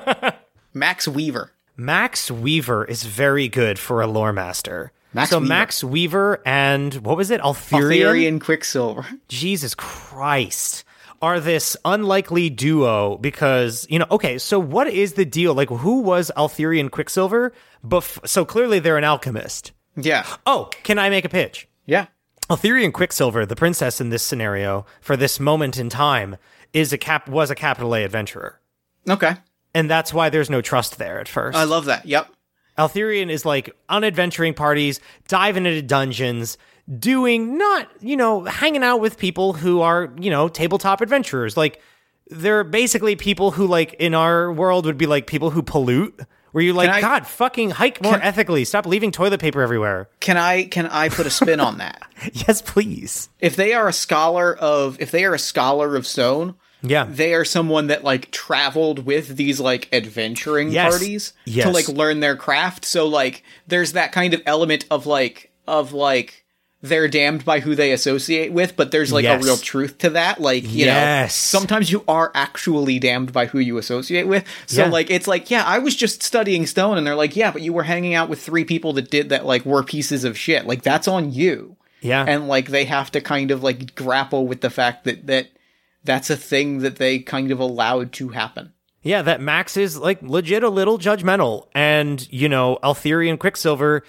S1: *laughs*
S2: max weaver
S1: Max Weaver is very good for a lore master.
S2: Max
S1: so
S2: Weaver.
S1: Max Weaver and what was it? Altherian?
S2: altherian quicksilver
S1: Jesus Christ. Are this unlikely duo because, you know, okay, so what is the deal? Like, who was Altherian Quicksilver? Bef- so clearly they're an alchemist.
S2: yeah
S1: Oh, can I make a pitch?
S2: yeah
S1: Altherian Quicksilver, the princess in this scenario, for this moment in time, is a cap was a capital A adventurer.
S2: Okay.
S1: And that's why there's no trust there at first.
S2: I love that. Yep.
S1: Altherian is like on adventuring parties, diving into dungeons, doing not, you know, hanging out with people who are, you know, tabletop adventurers. Like they're basically people who like in our world would be like people who pollute. Where you're like,
S2: I-
S1: God, fucking hike more
S2: Can-
S1: ethically. Stop leaving toilet paper everywhere.
S2: Can I can I put a spin on that? *laughs*
S1: yes, please.
S2: If they are a scholar of if they are a scholar of stone,
S1: Yeah.
S2: they are someone that like traveled with these like adventuring
S1: Yes.
S2: parties
S1: Yes.
S2: to like learn their craft. So like there's that kind of element of like of like they're damned by who they associate with, but there's like
S1: Yes.
S2: a real truth to that. Like, you
S1: Yes.
S2: know, sometimes you are actually damned by who you associate with. So
S1: Yeah.
S2: like it's like, yeah, I was just studying stone and they're like, yeah, but you were hanging out with three people that did that like were pieces of shit. Like that's on you
S1: Yeah.
S2: and like they have to kind of like grapple with the fact that that that's a thing that they kind of allowed to happen.
S1: Yeah, that Max is like legit a little judgmental. And, you know, Altherian Quicksilver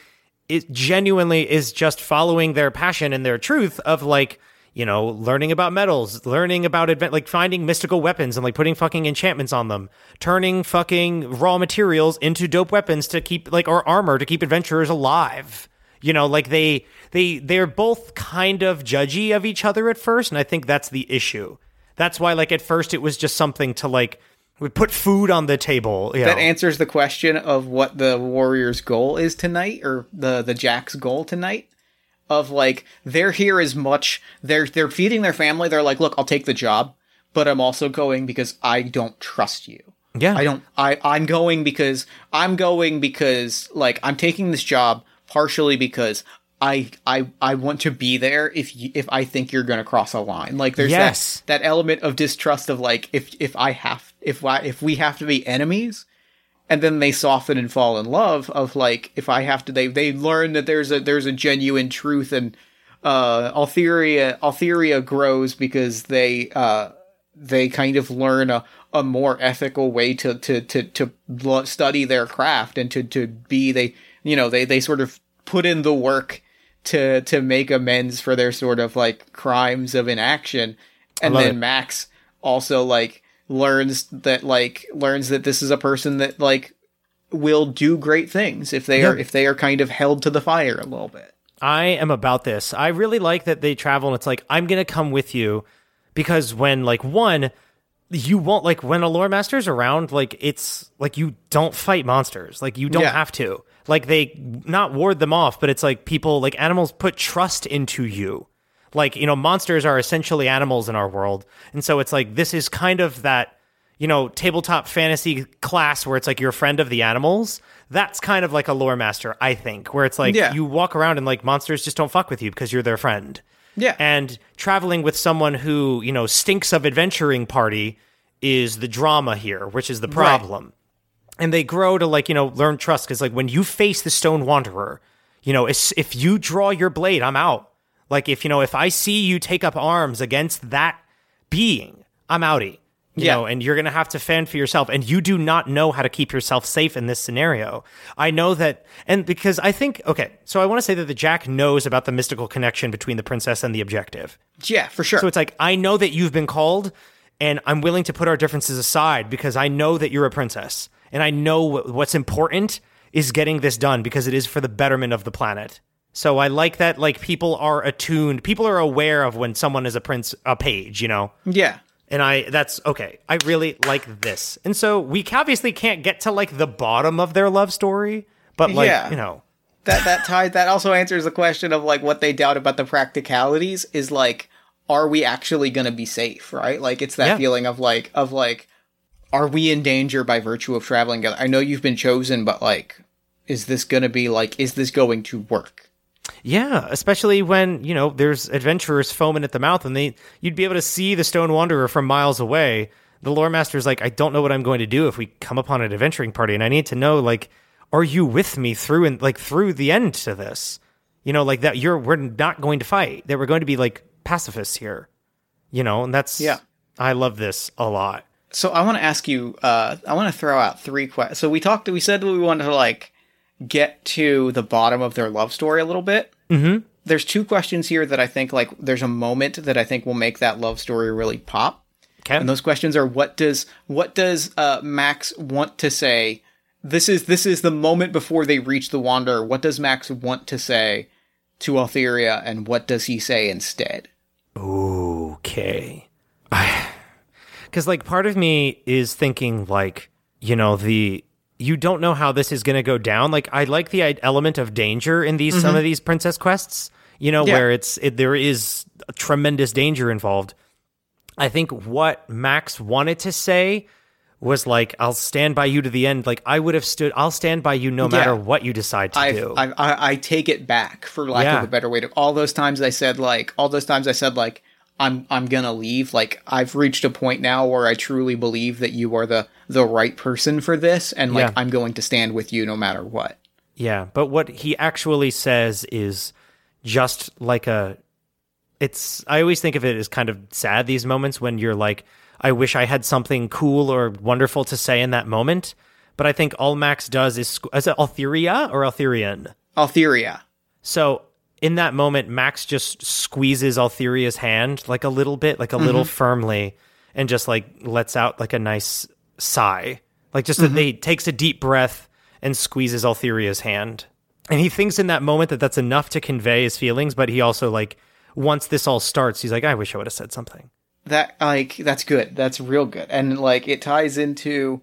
S1: it genuinely is just following their passion and their truth of like, you know, learning about metals, learning about advent like finding mystical weapons and like putting fucking enchantments on them, turning fucking raw materials into dope weapons to keep like or armor to keep adventurers alive. You know, like they they they're both kind of judgy of each other at first, and I think that's the issue. That's why like at first it was just something to like we put food on the table.
S2: That
S1: know.
S2: answers the question of what the warrior's goal is tonight, or the the Jack's goal tonight. Of like they're here as much they're they're feeding their family. They're like, look, I'll take the job, but I'm also going because I don't trust you.
S1: yeah,
S2: I don't. I I'm going because I'm going because like I'm taking this job partially because I I I want to be there if you, if I think you're going to cross a line. Like there's
S1: Yes.
S2: that that element of distrust of like if if I have if I if we have to be enemies. And then they soften and fall in love of like if I have to they they learn that there's a there's a genuine truth and uh Altheria Altheria grows because they uh they kind of learn a, a more ethical way to to to to study their craft and to to be they you know they they sort of put in the work to to make amends for their sort of like crimes of inaction and then
S1: it.
S2: Max also like learns that like learns that this is a person that like will do great things if they are if they are kind of held to the fire a little bit.
S1: I am about this. I really like that they travel and it's like, I'm going to come with you because when, like, one, you won't, like, when a lore master's around, like, it's like you don't fight monsters. Like, you don't
S2: Yeah.
S1: have to. Like, they not ward them off, but it's like people, like, animals put trust into you. Like, you know, monsters are essentially animals in our world. And so it's like, this is kind of that you know, tabletop fantasy class where it's like you're a friend of the animals. That's kind of like a lore master, I think, where it's like
S2: Yeah.
S1: you walk around and like monsters just don't fuck with you because you're their friend.
S2: Yeah.
S1: And traveling with someone who, you know, stinks of adventuring party is the drama here, which is the problem. And they grow to like, you know, learn trust because like when you face the stone wanderer, you know, if, if you draw your blade, I'm out. Like if, you know, if I see you take up arms against that being, I'm outie. You
S2: Yeah.
S1: know, and you're to have to fend for yourself. And you do not know how to keep yourself safe in this scenario. I know that, and because I think, okay, so I want to say that the Jack knows about the mystical connection between the princess and the objective.
S2: Yeah, for sure.
S1: So it's like, I know that you've been called, and I'm willing to put our differences aside because I know that you're a princess. And I know what's important is getting this done because it is for the betterment of the planet. So I like that, like, people are attuned, people are aware of when someone is a prince, a page, you know?
S2: yeah.
S1: And I, that's okay. I really like this. And so we obviously can't get to like the bottom of their love story, but like,
S2: Yeah.
S1: you know,
S2: that that ties that also answers the question of like what they doubt about the practicalities is like are we actually going to be safe right like it's that
S1: Yeah.
S2: feeling of like of like are we in danger by virtue of traveling together i know you've been chosen but like is this going to be like is this going to work
S1: Yeah, especially when you know there's adventurers foaming at the mouth, and they you'd be able to see the Stone Wanderer from miles away. The lore master's like, I don't know what I'm going to do if we come upon an adventuring party, and I need to know like, are you with me through and like through the end to this? You know, like that. You're we're not going to fight. That we're going to be like pacifists here. You know, and that's
S2: Yeah.
S1: I love this a lot.
S2: So i want to ask you uh i want to throw out three questions so we talked we said that we wanted to like get to the bottom of their love story a little bit
S1: Mm-hmm.
S2: there's two questions here that i think like there's a moment that i think will make that love story really pop
S1: Okay.
S2: And those questions are what does what does uh, Max want to say? This is this is the moment before they reach the Wanderer. What does Max want to say to Altheria, and what does he say instead?
S1: Okay. *sighs* Because, like, part of me is thinking, like, you know, the. You don't know how this is going to go down. Like, I like the element of danger in these some mm-hmm. of these princess quests. You know,
S2: Yeah.
S1: where it's it, there is tremendous danger involved. I think what Max wanted to say was like, "I'll stand by you to the end." Like, I would have stood. I'll stand by you no matter what you decide to
S2: I,
S1: do.
S2: I I I take it back for lack
S1: Yeah.
S2: of a better way to. All those times I said like all those times I said like I'm I'm gonna leave. Like I've reached a point now where I truly believe that you are the the right person for this, and like
S1: Yeah.
S2: I'm going to stand with you no matter what.
S1: Yeah, but what he actually says is just like a it's I always think of it as kind of sad these moments when you're like I wish I had something cool or wonderful to say in that moment, but I think all Max does is is it Altheria or Altherian?
S2: Altheria.
S1: So in that moment Max just squeezes Altheria's hand like a little bit, like a little firmly and just like lets out like a nice sigh. Like just that they takes a deep breath and squeezes Altheria's hand. And he thinks in that moment that that's enough to convey his feelings, but he also like once this all starts, he's like, I wish I would have said something.
S2: that like that's good that's real good and like it ties into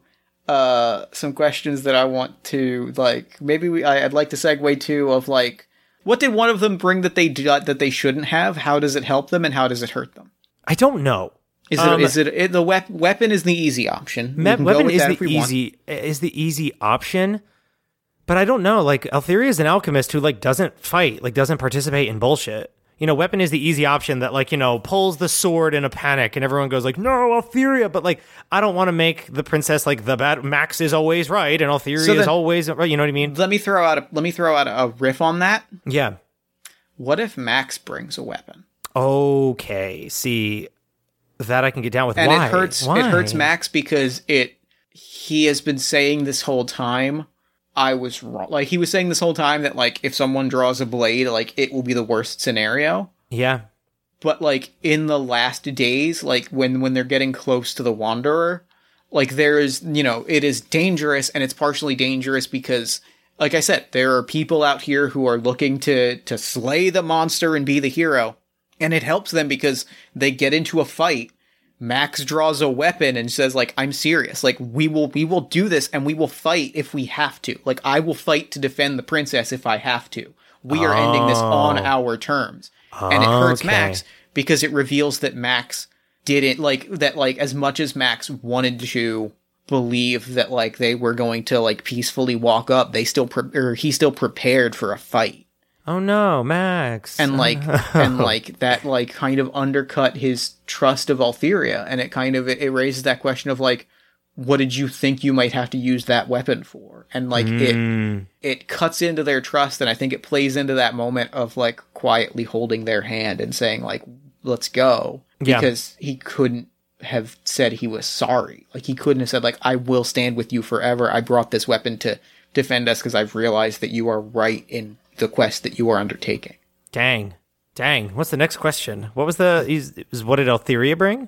S2: uh some questions that i want to like maybe we I, i'd like to segue to of like what did one of them bring that they do, that they shouldn't have how does it help them and how does it hurt them
S1: I don't know.
S2: is it
S1: Um,
S2: is it, it the wep- weapon is the easy option
S1: Me- weapon is the
S2: we want.
S1: easy is the easy option, but I don't know. Like Altheria is an alchemist who like doesn't fight, like doesn't participate in bullshit. You know, weapon is the easy option that like you know pulls the sword in a panic, and everyone goes like, "No, Altheria!" But like, I don't want to make the princess like the bad. Max is always right, and Altheria
S2: So
S1: is always right. You know what I mean?
S2: let me throw out a let me throw out a riff on that
S1: Yeah.
S2: what if max brings a weapon
S1: Okay. See, that I can get down with.
S2: and
S1: Why?
S2: it hurts
S1: Why?
S2: it hurts max because it he has been saying this whole time i was wrong. Like he was saying this whole time that like if someone draws a blade like it will be the worst scenario.
S1: Yeah.
S2: but like in the last days like when when they're getting close to the wanderer like there is you know it is dangerous and it's partially dangerous because like i said there are people out here who are looking to to slay the monster and be the hero. And it helps them because they get into a fight max draws a weapon and says like i'm serious. Like we will we will do this and we will fight if we have to. Like i will fight to defend the princess if i have to. We are ending this on oh. our terms. And it hurts
S1: Okay.
S2: max because it reveals that max didn't like that like as much as max wanted to believe that like they were going to like peacefully walk up they still pre- or he still prepared for a fight
S1: Oh no, Max.
S2: and like *laughs* and like that like kind of undercut his trust of Altheria and it kind of it raises that question of like what did you think you might have to use that weapon for and like
S1: Mm.
S2: it it cuts into their trust and I think it plays into that moment of like quietly holding their hand and saying like let's go
S1: Yeah.
S2: because he couldn't have said he was sorry like he couldn't have said like I will stand with you forever I brought this weapon to defend us because I've realized that you are right in the quest that you are undertaking
S1: Dang. Dang. What's the next question? What was the is, is what did Altheria bring?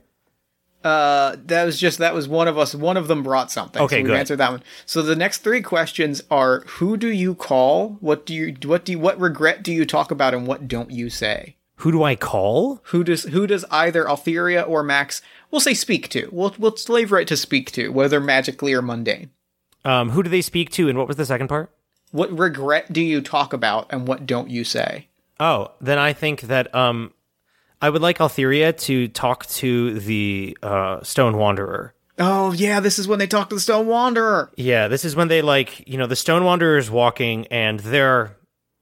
S2: Uh, that was just that was one of us. One of them brought something.
S1: Okay,
S2: so we
S1: good.
S2: answered that one. So the next three questions are: Who do you call? What do you what do you, what regret do you talk about, and what don't you say?
S1: Who do I call?
S2: Who does who does either Altheria or Max? We'll say speak to. We'll we'll flavor it to speak to, whether magically or mundane.
S1: Um, who do they speak to, and what was the second part?
S2: What regret do you talk about, and what don't you say?
S1: Oh, then I think that um, I would like Altheria to talk to the uh, Stone Wanderer.
S2: Oh yeah, this is when they talk to the Stone Wanderer.
S1: Yeah, this is when they like you know the Stone Wanderer is walking and they're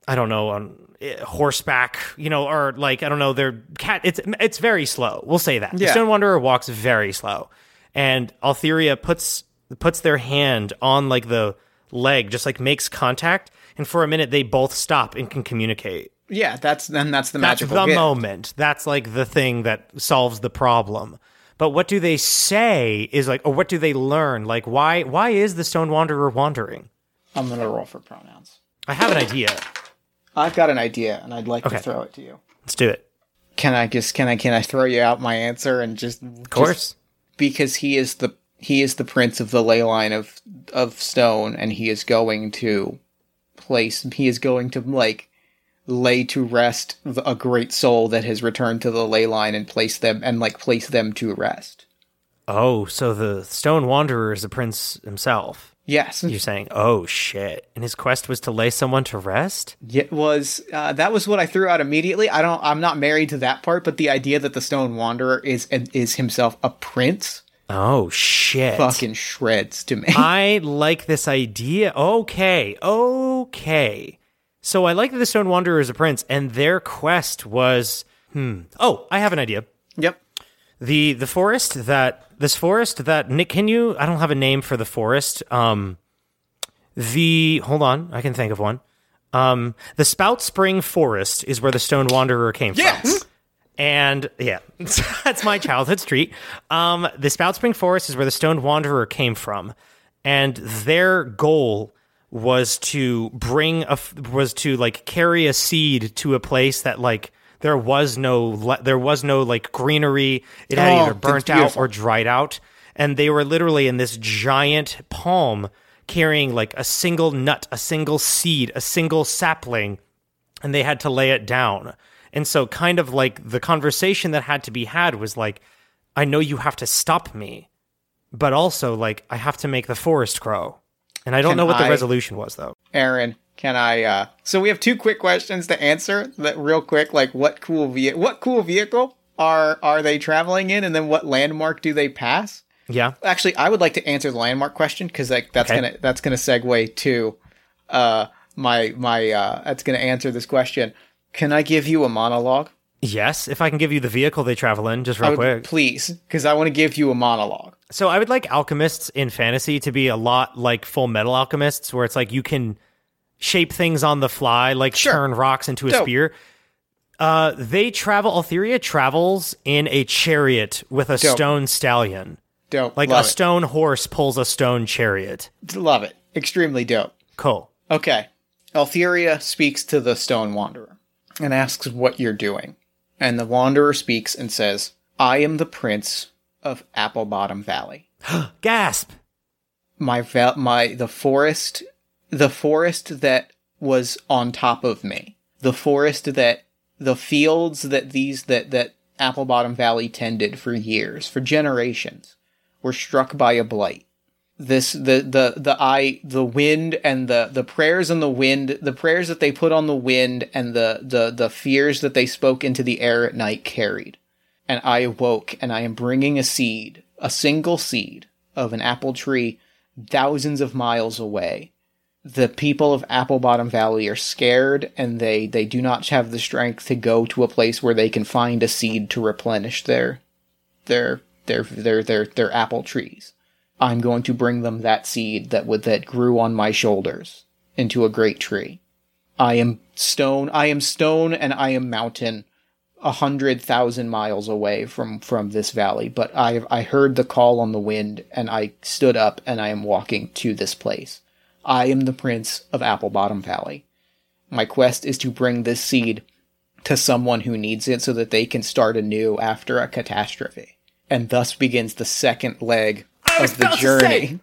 S1: I don't know on eh, horseback, you know, or like I don't know, they're cat. It's it's very slow. We'll say that the Stone Wanderer walks very slow, and Altheria puts puts their hand on like the leg, just like makes contact, and for a minute they both stop and can communicate.
S2: Yeah, that's then that's the
S1: That's
S2: magical
S1: the
S2: gift.
S1: moment. That's like the thing that solves the problem. But what do they say is like, or what do they learn? Like, why why is the Stone Wanderer wandering?
S2: I'm gonna roll for pronouns.
S1: I have an idea.
S2: I've got an idea, and I'd like
S1: Okay.
S2: to throw it to you.
S1: Let's do it.
S2: Can I just can I can I throw you out my answer and just
S1: Of course.
S2: because he is the he is the prince of the ley line of of stone, and he is going to place. He is going to like lay to rest a great soul that has returned to the ley line and place them and like place them to rest.
S1: Oh, so the Stone Wanderer is the prince himself.
S2: Yes,
S1: You're saying, oh shit. And his quest was to lay someone to rest?
S2: it was. Uh, that was what I threw out immediately. I don't. I'm not married to that part, but the idea that the Stone Wanderer is is himself a prince
S1: Oh shit.
S2: fucking shreds to me.
S1: I like this idea. Okay, okay. So I like that the Stone Wanderer is a prince, and their quest was hmm. Oh, I have an idea.
S2: yep.
S1: The the forest that this forest that Nick, can you? I don't have a name for the forest. Um, the hold on, I can think of one. Um, the Spout Spring Forest is where the Stone Wanderer came from. And yeah, *laughs* that's my childhood street. Um, the Spout Spring Forest is where the Stone Wanderer came from, and their goal was to bring a was to like carry a seed to a place that like there was no there was no like greenery. It had
S2: Oh,
S1: either burnt out or dried out, and they were literally in this giant palm carrying like a single nut, a single seed, a single sapling and they had to lay it down. And so, kind of like the conversation that had to be had was like, I know you have to stop me, but also like I have to make the forest grow. And I don't
S2: Can
S1: know what the resolution was though.
S2: Aaron, can I? uh So we have two quick questions to answer. That real quick, like what cool ve- what cool vehicle are are they traveling in, and then what landmark do they pass?
S1: Yeah.
S2: Actually, I would like to answer the landmark question because like that's
S1: Okay.
S2: gonna that's gonna segue to uh my my uh that's gonna answer this question. Can I give you a monologue?
S1: Yes. If I can give you the vehicle they travel in, just real
S2: would-
S1: quick.
S2: please, because I want to give you a monologue.
S1: So I would like alchemists in fantasy to be a lot like Fullmetal Alchemists, where it's like you can shape things on the fly, like
S2: Sure.
S1: turn rocks into a
S2: Dope.
S1: spear. Uh, they travel. Altheria travels in a chariot with a
S2: Dope.
S1: stone stallion.
S2: Dope,
S1: Like
S2: love
S1: a stone horse pulls a stone chariot.
S2: love it, extremely dope.
S1: Cool.
S2: Okay. Altheria speaks to the Stone Wanderer and asks what you're doing. And the Wanderer speaks and says, I am the prince of Apple Bottom Valley. *gasps*
S1: Gasp.
S2: My val- my the forest the forest that was on top of me. The forest that the fields that these that that Apple Bottom Valley tended for years, for generations, were struck by a blight this the the the eye the wind and the the prayers on the wind the prayers that they put on the wind and the the the fears that they spoke into the air at night carried. And i awoke and i am bringing a seed a single seed of an apple tree thousands of miles away. The people of apple bottom valley are scared and they they do not have the strength to go to a place where they can find a seed to replenish their their their their their, their apple trees I'm going to bring them that seed that would that grew on my shoulders into a great tree. I am stone, I am stone, and I am mountain, a hundred thousand miles away from from this valley. But I I heard the call on the wind, and I stood up, and I am walking to this place. I am the prince of Apple Bottom Valley. My quest is to bring this seed to someone who needs it, so that they can start anew after a catastrophe. And thus begins the second leg of the
S1: about to
S2: journey.
S1: say.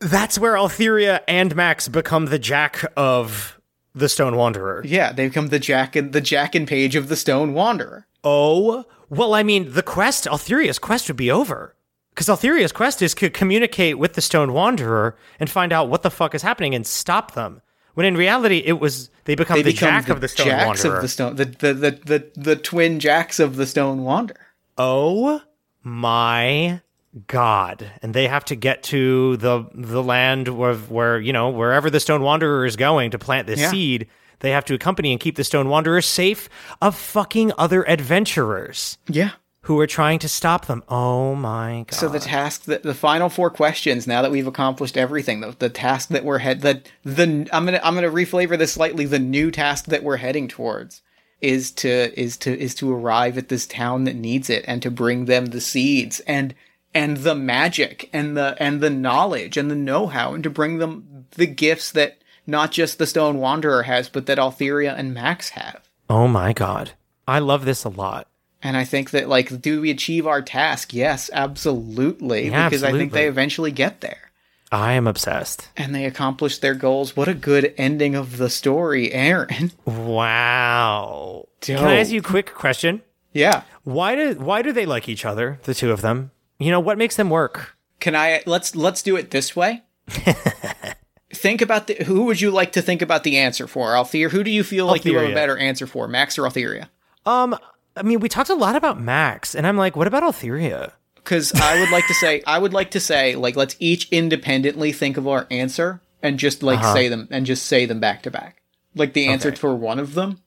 S1: That's where Altheria and Max become the Jack of the Stone Wanderer.
S2: Yeah, they become the Jack and the Jack and Page of the Stone Wanderer.
S1: Oh, well, I mean, the quest, Altheria's quest would be over. Because Altheria's quest is to communicate with the Stone Wanderer and find out what the fuck is happening and stop them. When in reality, it was they become
S2: They
S1: the
S2: become
S1: Jack
S2: the
S1: of the Stone
S2: Jacks
S1: Wanderer.
S2: of the Stone, the the, the the the twin Jacks of the Stone Wanderer.
S1: oh my god! And they have to get to the the land where, where you know wherever the Stone Wanderer is going to plant this
S2: Yeah.
S1: seed. They have to accompany and keep the Stone Wanderer safe of fucking other adventurers
S2: Yeah.
S1: who are trying to stop them. Oh my god!
S2: So the task that the final four questions. Now that we've accomplished everything, the, the task that we're head that the I'm gonna I'm gonna reflavor this slightly. The new task that we're heading towards is to is to is to arrive at this town that needs it and to bring them the seeds and and the magic and the and the knowledge and the know-how and to bring them the gifts that not just the Stone Wanderer has, but that Altheria and Max have.
S1: Oh my god. I love this a lot.
S2: And I think that like, do we achieve our task? Yes, absolutely.
S1: Yeah,
S2: because I think they eventually get there.
S1: I am obsessed.
S2: And they accomplish their goals. What a good ending of the story, Aaron.
S1: Wow. Can I ask you a quick question?
S2: yeah.
S1: Why do why do they like each other, the two of them? You know, what makes them work?
S2: Can I let's let's do it this way. *laughs* think about the who would you like to think about the answer for, Althea? Who do you feel like you have a better answer for, Max or althea
S1: Um, I mean, we talked a lot about Max, and I'm like, what about althea
S2: Because I would like to say, I would like to say, like, let's each independently think of our answer and just like say them and just say them back to back, like the answer
S1: Okay.
S2: for one of them.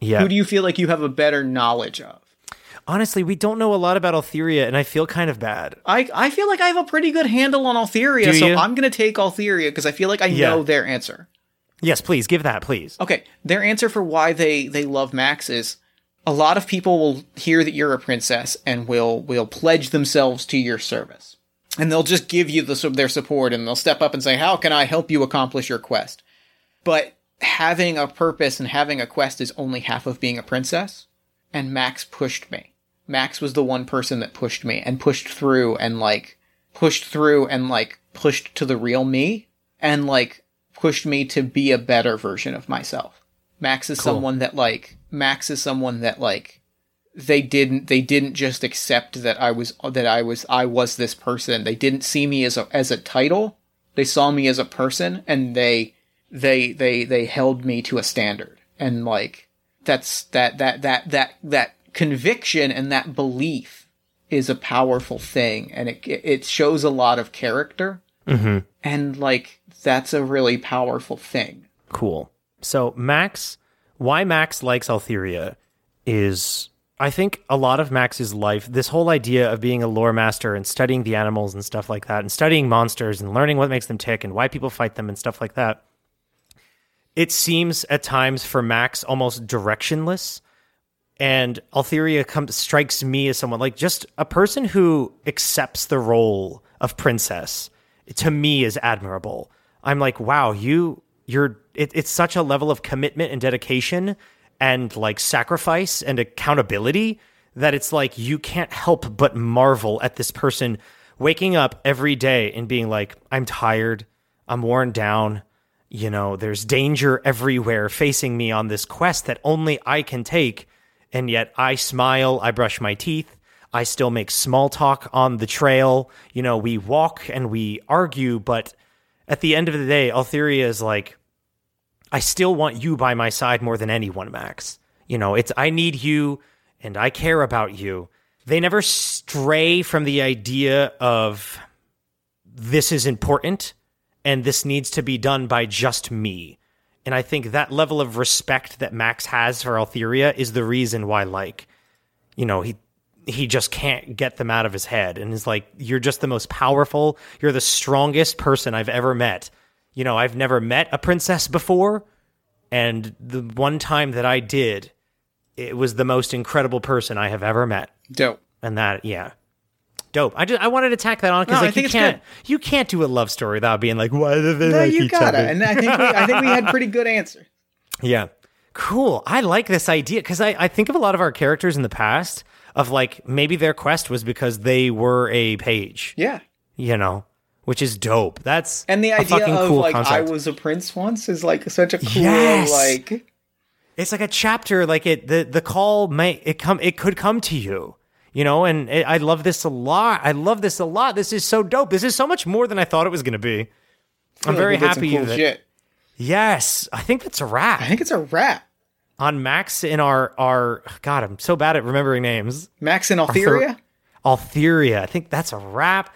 S1: Yeah.
S2: Who do you feel like you have a better knowledge of?
S1: Honestly, we don't know a lot about Altheria, and I feel kind of bad.
S2: I I feel like I have a pretty good handle on Altheria, so? I'm gonna take Altheria because I feel like I
S1: Yeah.
S2: know their answer.
S1: Yes, please give that, please.
S2: Okay, their answer for why they they love Max is a lot of people will hear that you're a princess and will will pledge themselves to your service. And they'll just give you the, their support and they'll step up and say, "How can I help you accomplish your quest?" But having a purpose and having a quest is only half of being a princess, and Max pushed me. Max was the one person that pushed me and pushed through and like pushed through and like pushed to the real me and like pushed me to be a better version of myself. Max is someone that like Max is someone that like they didn't they didn't just accept that I was that I was I was this person. They didn't see me as a as a title. They saw me as a person and they they they they held me to a standard. And like that's that that that that that conviction and that belief is a powerful thing and it it shows a lot of character.
S1: Mm-hmm.
S2: And like that's a really powerful thing.
S1: Cool. So Max, why Max likes Altheria is I think a lot of Max's life, this whole idea of being a lore master and studying the animals and stuff like that, and studying monsters and learning what makes them tick and why people fight them and stuff like that. It seems at times for Max almost directionless. And Altheria comes strikes me as someone like just a person who accepts the role of princess. To me, is admirable. I'm like, wow, you you're it, it's such a level of commitment and dedication and like sacrifice and accountability that it's like you can't help but marvel at this person waking up every day and being like, I'm tired, I'm worn down, you know, there's danger everywhere facing me on this quest that only I can take. And yet I smile, I brush my teeth, I still make small talk on the trail. You know, we walk and we argue, but at the end of the day, Altheria is like, I still want you by my side more than anyone, Max. You know, it's I need you and I care about you. They never stray from the idea of this is important and this needs to be done by just me. And I think that level of respect that Max has for Altheria is the reason why, like, you know, he he just can't get them out of his head and is like, you're just the most powerful, you're the strongest person I've ever met. You know, I've never met a princess before, and the one time that I did, it was the most incredible person I have ever met.
S2: Dope.
S1: And that, yeah. Dope. I just I wanted to tack that on because
S2: No, I
S1: like
S2: think
S1: you can't
S2: good.
S1: you can't do a love story without being like why do they
S2: No,
S1: like
S2: you
S1: each
S2: got
S1: other?
S2: And I think we, I think we had pretty good answers. *laughs*
S1: Yeah. Cool. I like this idea because I, I think of a lot of our characters in the past of like maybe their quest was because they were a page,
S2: Yeah.
S1: you know, which is dope. That's
S2: And the idea of
S1: cool
S2: like
S1: concept.
S2: I was a prince once is like such a cool
S1: Yes.
S2: like
S1: it's like a chapter like it the the call may it come it could come to you you know and i love this a lot i love this a lot this is so dope this is so much more than i thought it was going to be i'm very happy
S2: cool
S1: that,
S2: shit.
S1: yes i think that's a wrap
S2: I think it's a wrap.
S1: on max in our our god i'm so bad at remembering names
S2: Max and Altheria.
S1: Altheria. I think that's a wrap.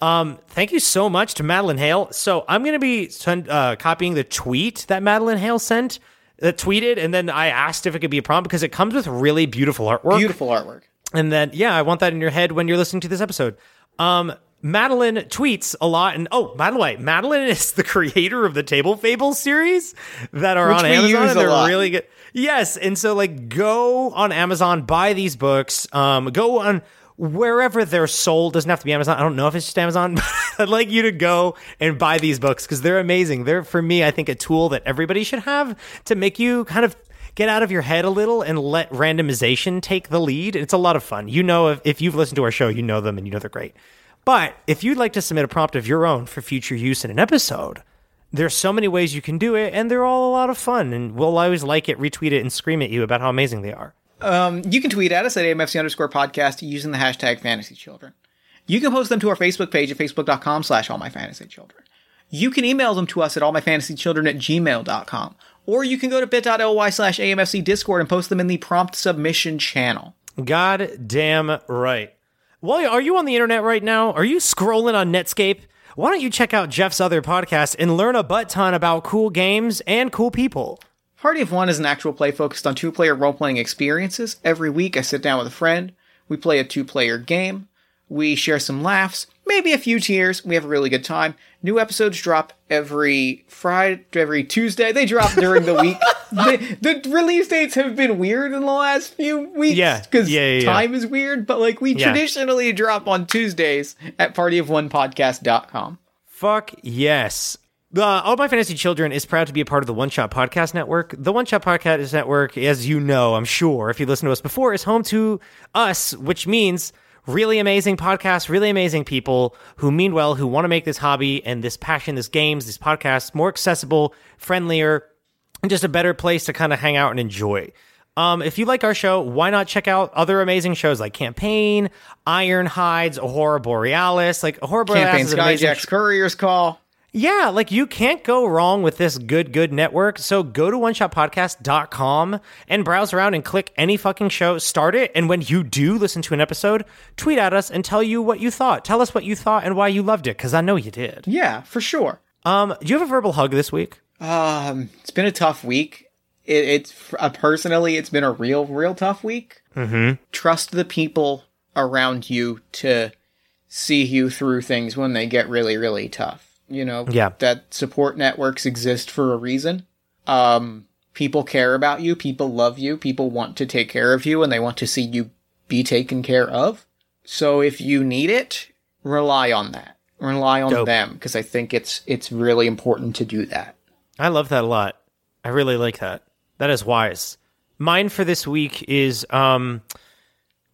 S1: Um, thank you so much to Madeline Hale. So I'm going to be send, uh, copying the tweet that Madeline Hale sent, that tweeted, and then I asked if it could be a prompt because it comes with really beautiful artwork.
S2: Beautiful artwork.
S1: And then, yeah, I want that in your head when you're listening to this episode. Um, Madeline tweets a lot, and oh, by the way, Madeline *laughs* is the creator of the Table Fables series that are
S2: Which
S1: on Amazon. and they're
S2: lot.
S1: really good. Yes, and so like, go on Amazon, buy these books. Um, go on wherever they're sold. Doesn't have to be Amazon. I don't know if it's just Amazon. *laughs* But I'd like you to go and buy these books because they're amazing. They're for me, I think, a tool that everybody should have to make you kind of get out of your head a little and let randomization take the lead. It's a lot of fun. You know, if, if you've listened to our show, you know them and you know they're great. But if you'd like to submit a prompt of your own for future use in an episode, there's so many ways you can do it, and they're all a lot of fun. And we'll always like it, retweet it, and scream at you about how amazing they are.
S2: Um, you can tweet at us at AMFC underscore podcast using the hashtag fantasy children. You can post them to our Facebook page at facebook.com slash all my fantasy children. You can email them to us at allmyfantasychildren at gmail.com. Or you can go to bit.ly slash AMFC Discord and post them in the prompt submission channel.
S1: God damn right. Well, are you on the internet right now? Are you scrolling on Netscape? Why don't you check out Jeff's other podcast and learn a butt ton about cool games and cool people?
S2: Party of One is an actual play focused on two player role playing experiences. Every week, I sit down with a friend. We play a two player game. We share some laughs, maybe a few tears. We have a really good time. New episodes drop every Friday, every Tuesday. They drop during the week. *laughs* the, the release dates have been weird in the last few weeks.
S1: Yeah,
S2: Because
S1: yeah, yeah, yeah.
S2: time is weird, but like we
S1: Yeah.
S2: traditionally drop on Tuesdays at partyofonepodcast.com.
S1: Fuck yes. Uh, All My Fantasy Children is proud to be a part of the One Shot Podcast Network. The One Shot Podcast Network, as you know, I'm sure, if you listen to us before, is home to us, which means really amazing podcasts, really amazing people who mean well, who want to make this hobby and this passion, this games, these podcasts more accessible, friendlier, and just a better place to kind of hang out and enjoy. Um, if you like our show, why not check out other amazing shows like Campaign, Iron Hides, Aurora Borealis? Like Aurora Borealis
S2: Campaign
S1: is an amazing
S2: Skyjack's Courier's Call.
S1: Yeah, like you can't go wrong with this good, good network. So go to oneshotpodcast.com and browse around and click any fucking show, start it. And when you do listen to an episode, tweet at us and tell you what you thought. Tell us what you thought and why you loved it, because I know you did.
S2: Yeah, for sure.
S1: Um, do you have a verbal hug this week?
S2: Um, it's been a tough week. It, it's uh, personally, it's been a real, real tough week. Mm-hmm. Trust the people around you to see you through things when they get really, really tough. You know,
S1: Yeah.
S2: that support networks exist for a reason. Um, people care about you. People love you. People want to take care of you, and they want to see you be taken care of. So if you need it, rely on that. Rely on
S1: Dope.
S2: them because I think it's it's really important to do that.
S1: I love that a lot. I really like that. That is wise. Mine for this week is um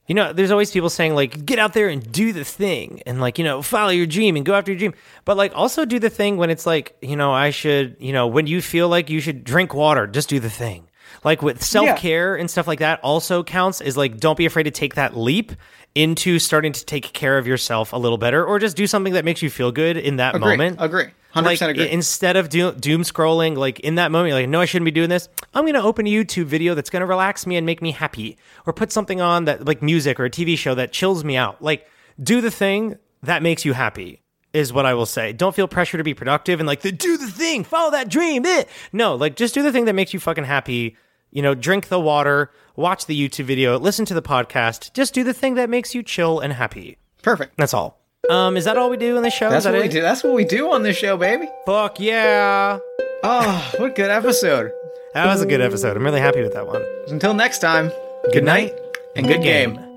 S1: you know, there's always people saying like get out there and do the thing and like, you know, follow your dream and go after your dream. But like also do the thing when it's like, you know, I should, you know, when you feel like you should drink water, just do the thing. Like with self-care and stuff like that also counts is like don't be afraid to take that leap into starting to take care of yourself a little better or just do something that makes you feel good in that
S2: Agree.
S1: moment
S2: Agree. Hundred
S1: like
S2: percent agree.
S1: instead of do- doom scrolling like in that moment you're like no i shouldn't be doing this i'm gonna open a youtube video that's gonna relax me and make me happy or put something on that like music or a tv show that chills me out like do the thing that makes you happy is what i will say don't feel pressure to be productive and like the, do the thing follow that dream eh. no like just do the thing that makes you fucking happy you know drink the water watch the youtube video listen to the podcast just do the thing that makes you chill and happy
S2: Perfect.
S1: that's all um is that all we do in the show
S2: That's
S1: that
S2: what we do. That's what we do on this show, baby.
S1: fuck yeah
S2: Oh, what a good episode.
S1: That was a good episode. I'm really happy with that one.
S2: Until next time, good night and good game.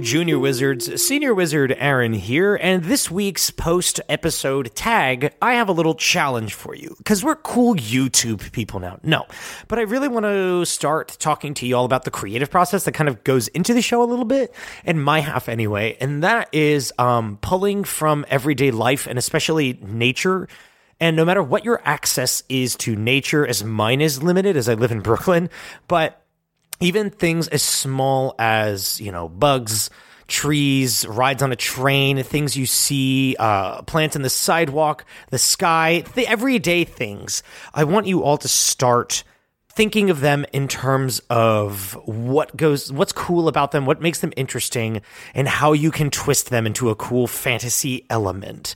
S1: Junior Wizards. Senior Wizard Aaron here, and this week's post episode tag, I have a little challenge for you because we're cool YouTube people now. No, but I really want to start talking to you all about the creative process that kind of goes into the show a little bit, and my half anyway, and that is um, pulling from everyday life and especially nature. And no matter what your access is to nature, as mine is limited, as I live in Brooklyn, but even things as small as you know bugs trees rides on a train things you see uh, plants in the sidewalk the sky the everyday things. I want you all to start thinking of them in terms of what goes what's cool about them what makes them interesting and how you can twist them into a cool fantasy element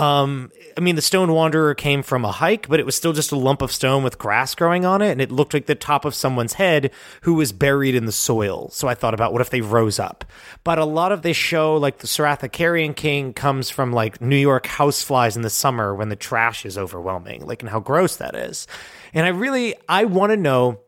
S1: um, I mean, the Stone Wanderer came from a hike, but it was still just a lump of stone with grass growing on it, and it looked like the top of someone's head who was buried in the soil. So I thought about what if they rose up. But a lot of this show, like the Saratha Carrion King, comes from like New York houseflies in the summer when the trash is overwhelming, like and how gross that is. And I really, I want to know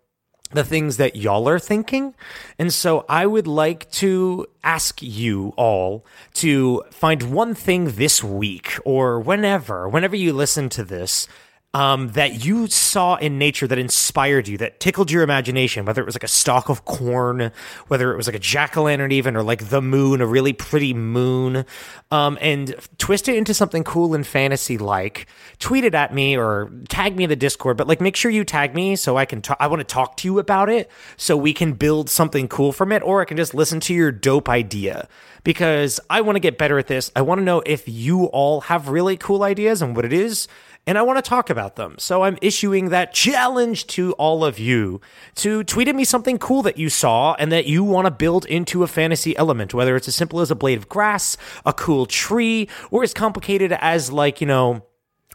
S1: the things that y'all are thinking. And so I would like to ask you all to find one thing this week or whenever, whenever you listen to this, um, that you saw in nature that inspired you, that tickled your imagination, whether it was like a stalk of corn, whether it was like a jack o' lantern, even, or like the moon, a really pretty moon, um, and twist it into something cool and fantasy like. Tweet it at me or tag me in the Discord, but like make sure you tag me so I can talk. I want to talk to you about it so we can build something cool from it, or I can just listen to your dope idea because I want to get better at this. I want to know if you all have really cool ideas and what it is and I want to talk about them. So I'm issuing that challenge to all of you to tweet at me something cool that you saw and that you want to build into a fantasy element, whether it's as simple as a blade of grass, a cool tree, or as complicated as like, you know,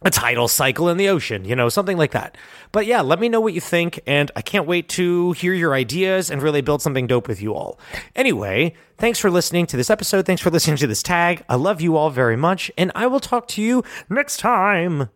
S1: a tidal cycle in the ocean, you know, something like that. But yeah, let me know what you think, and I can't wait to hear your ideas and really build something dope with you all. Anyway, thanks for listening to this episode. Thanks for listening to this tag. I love you all very much, and I will talk to you next time.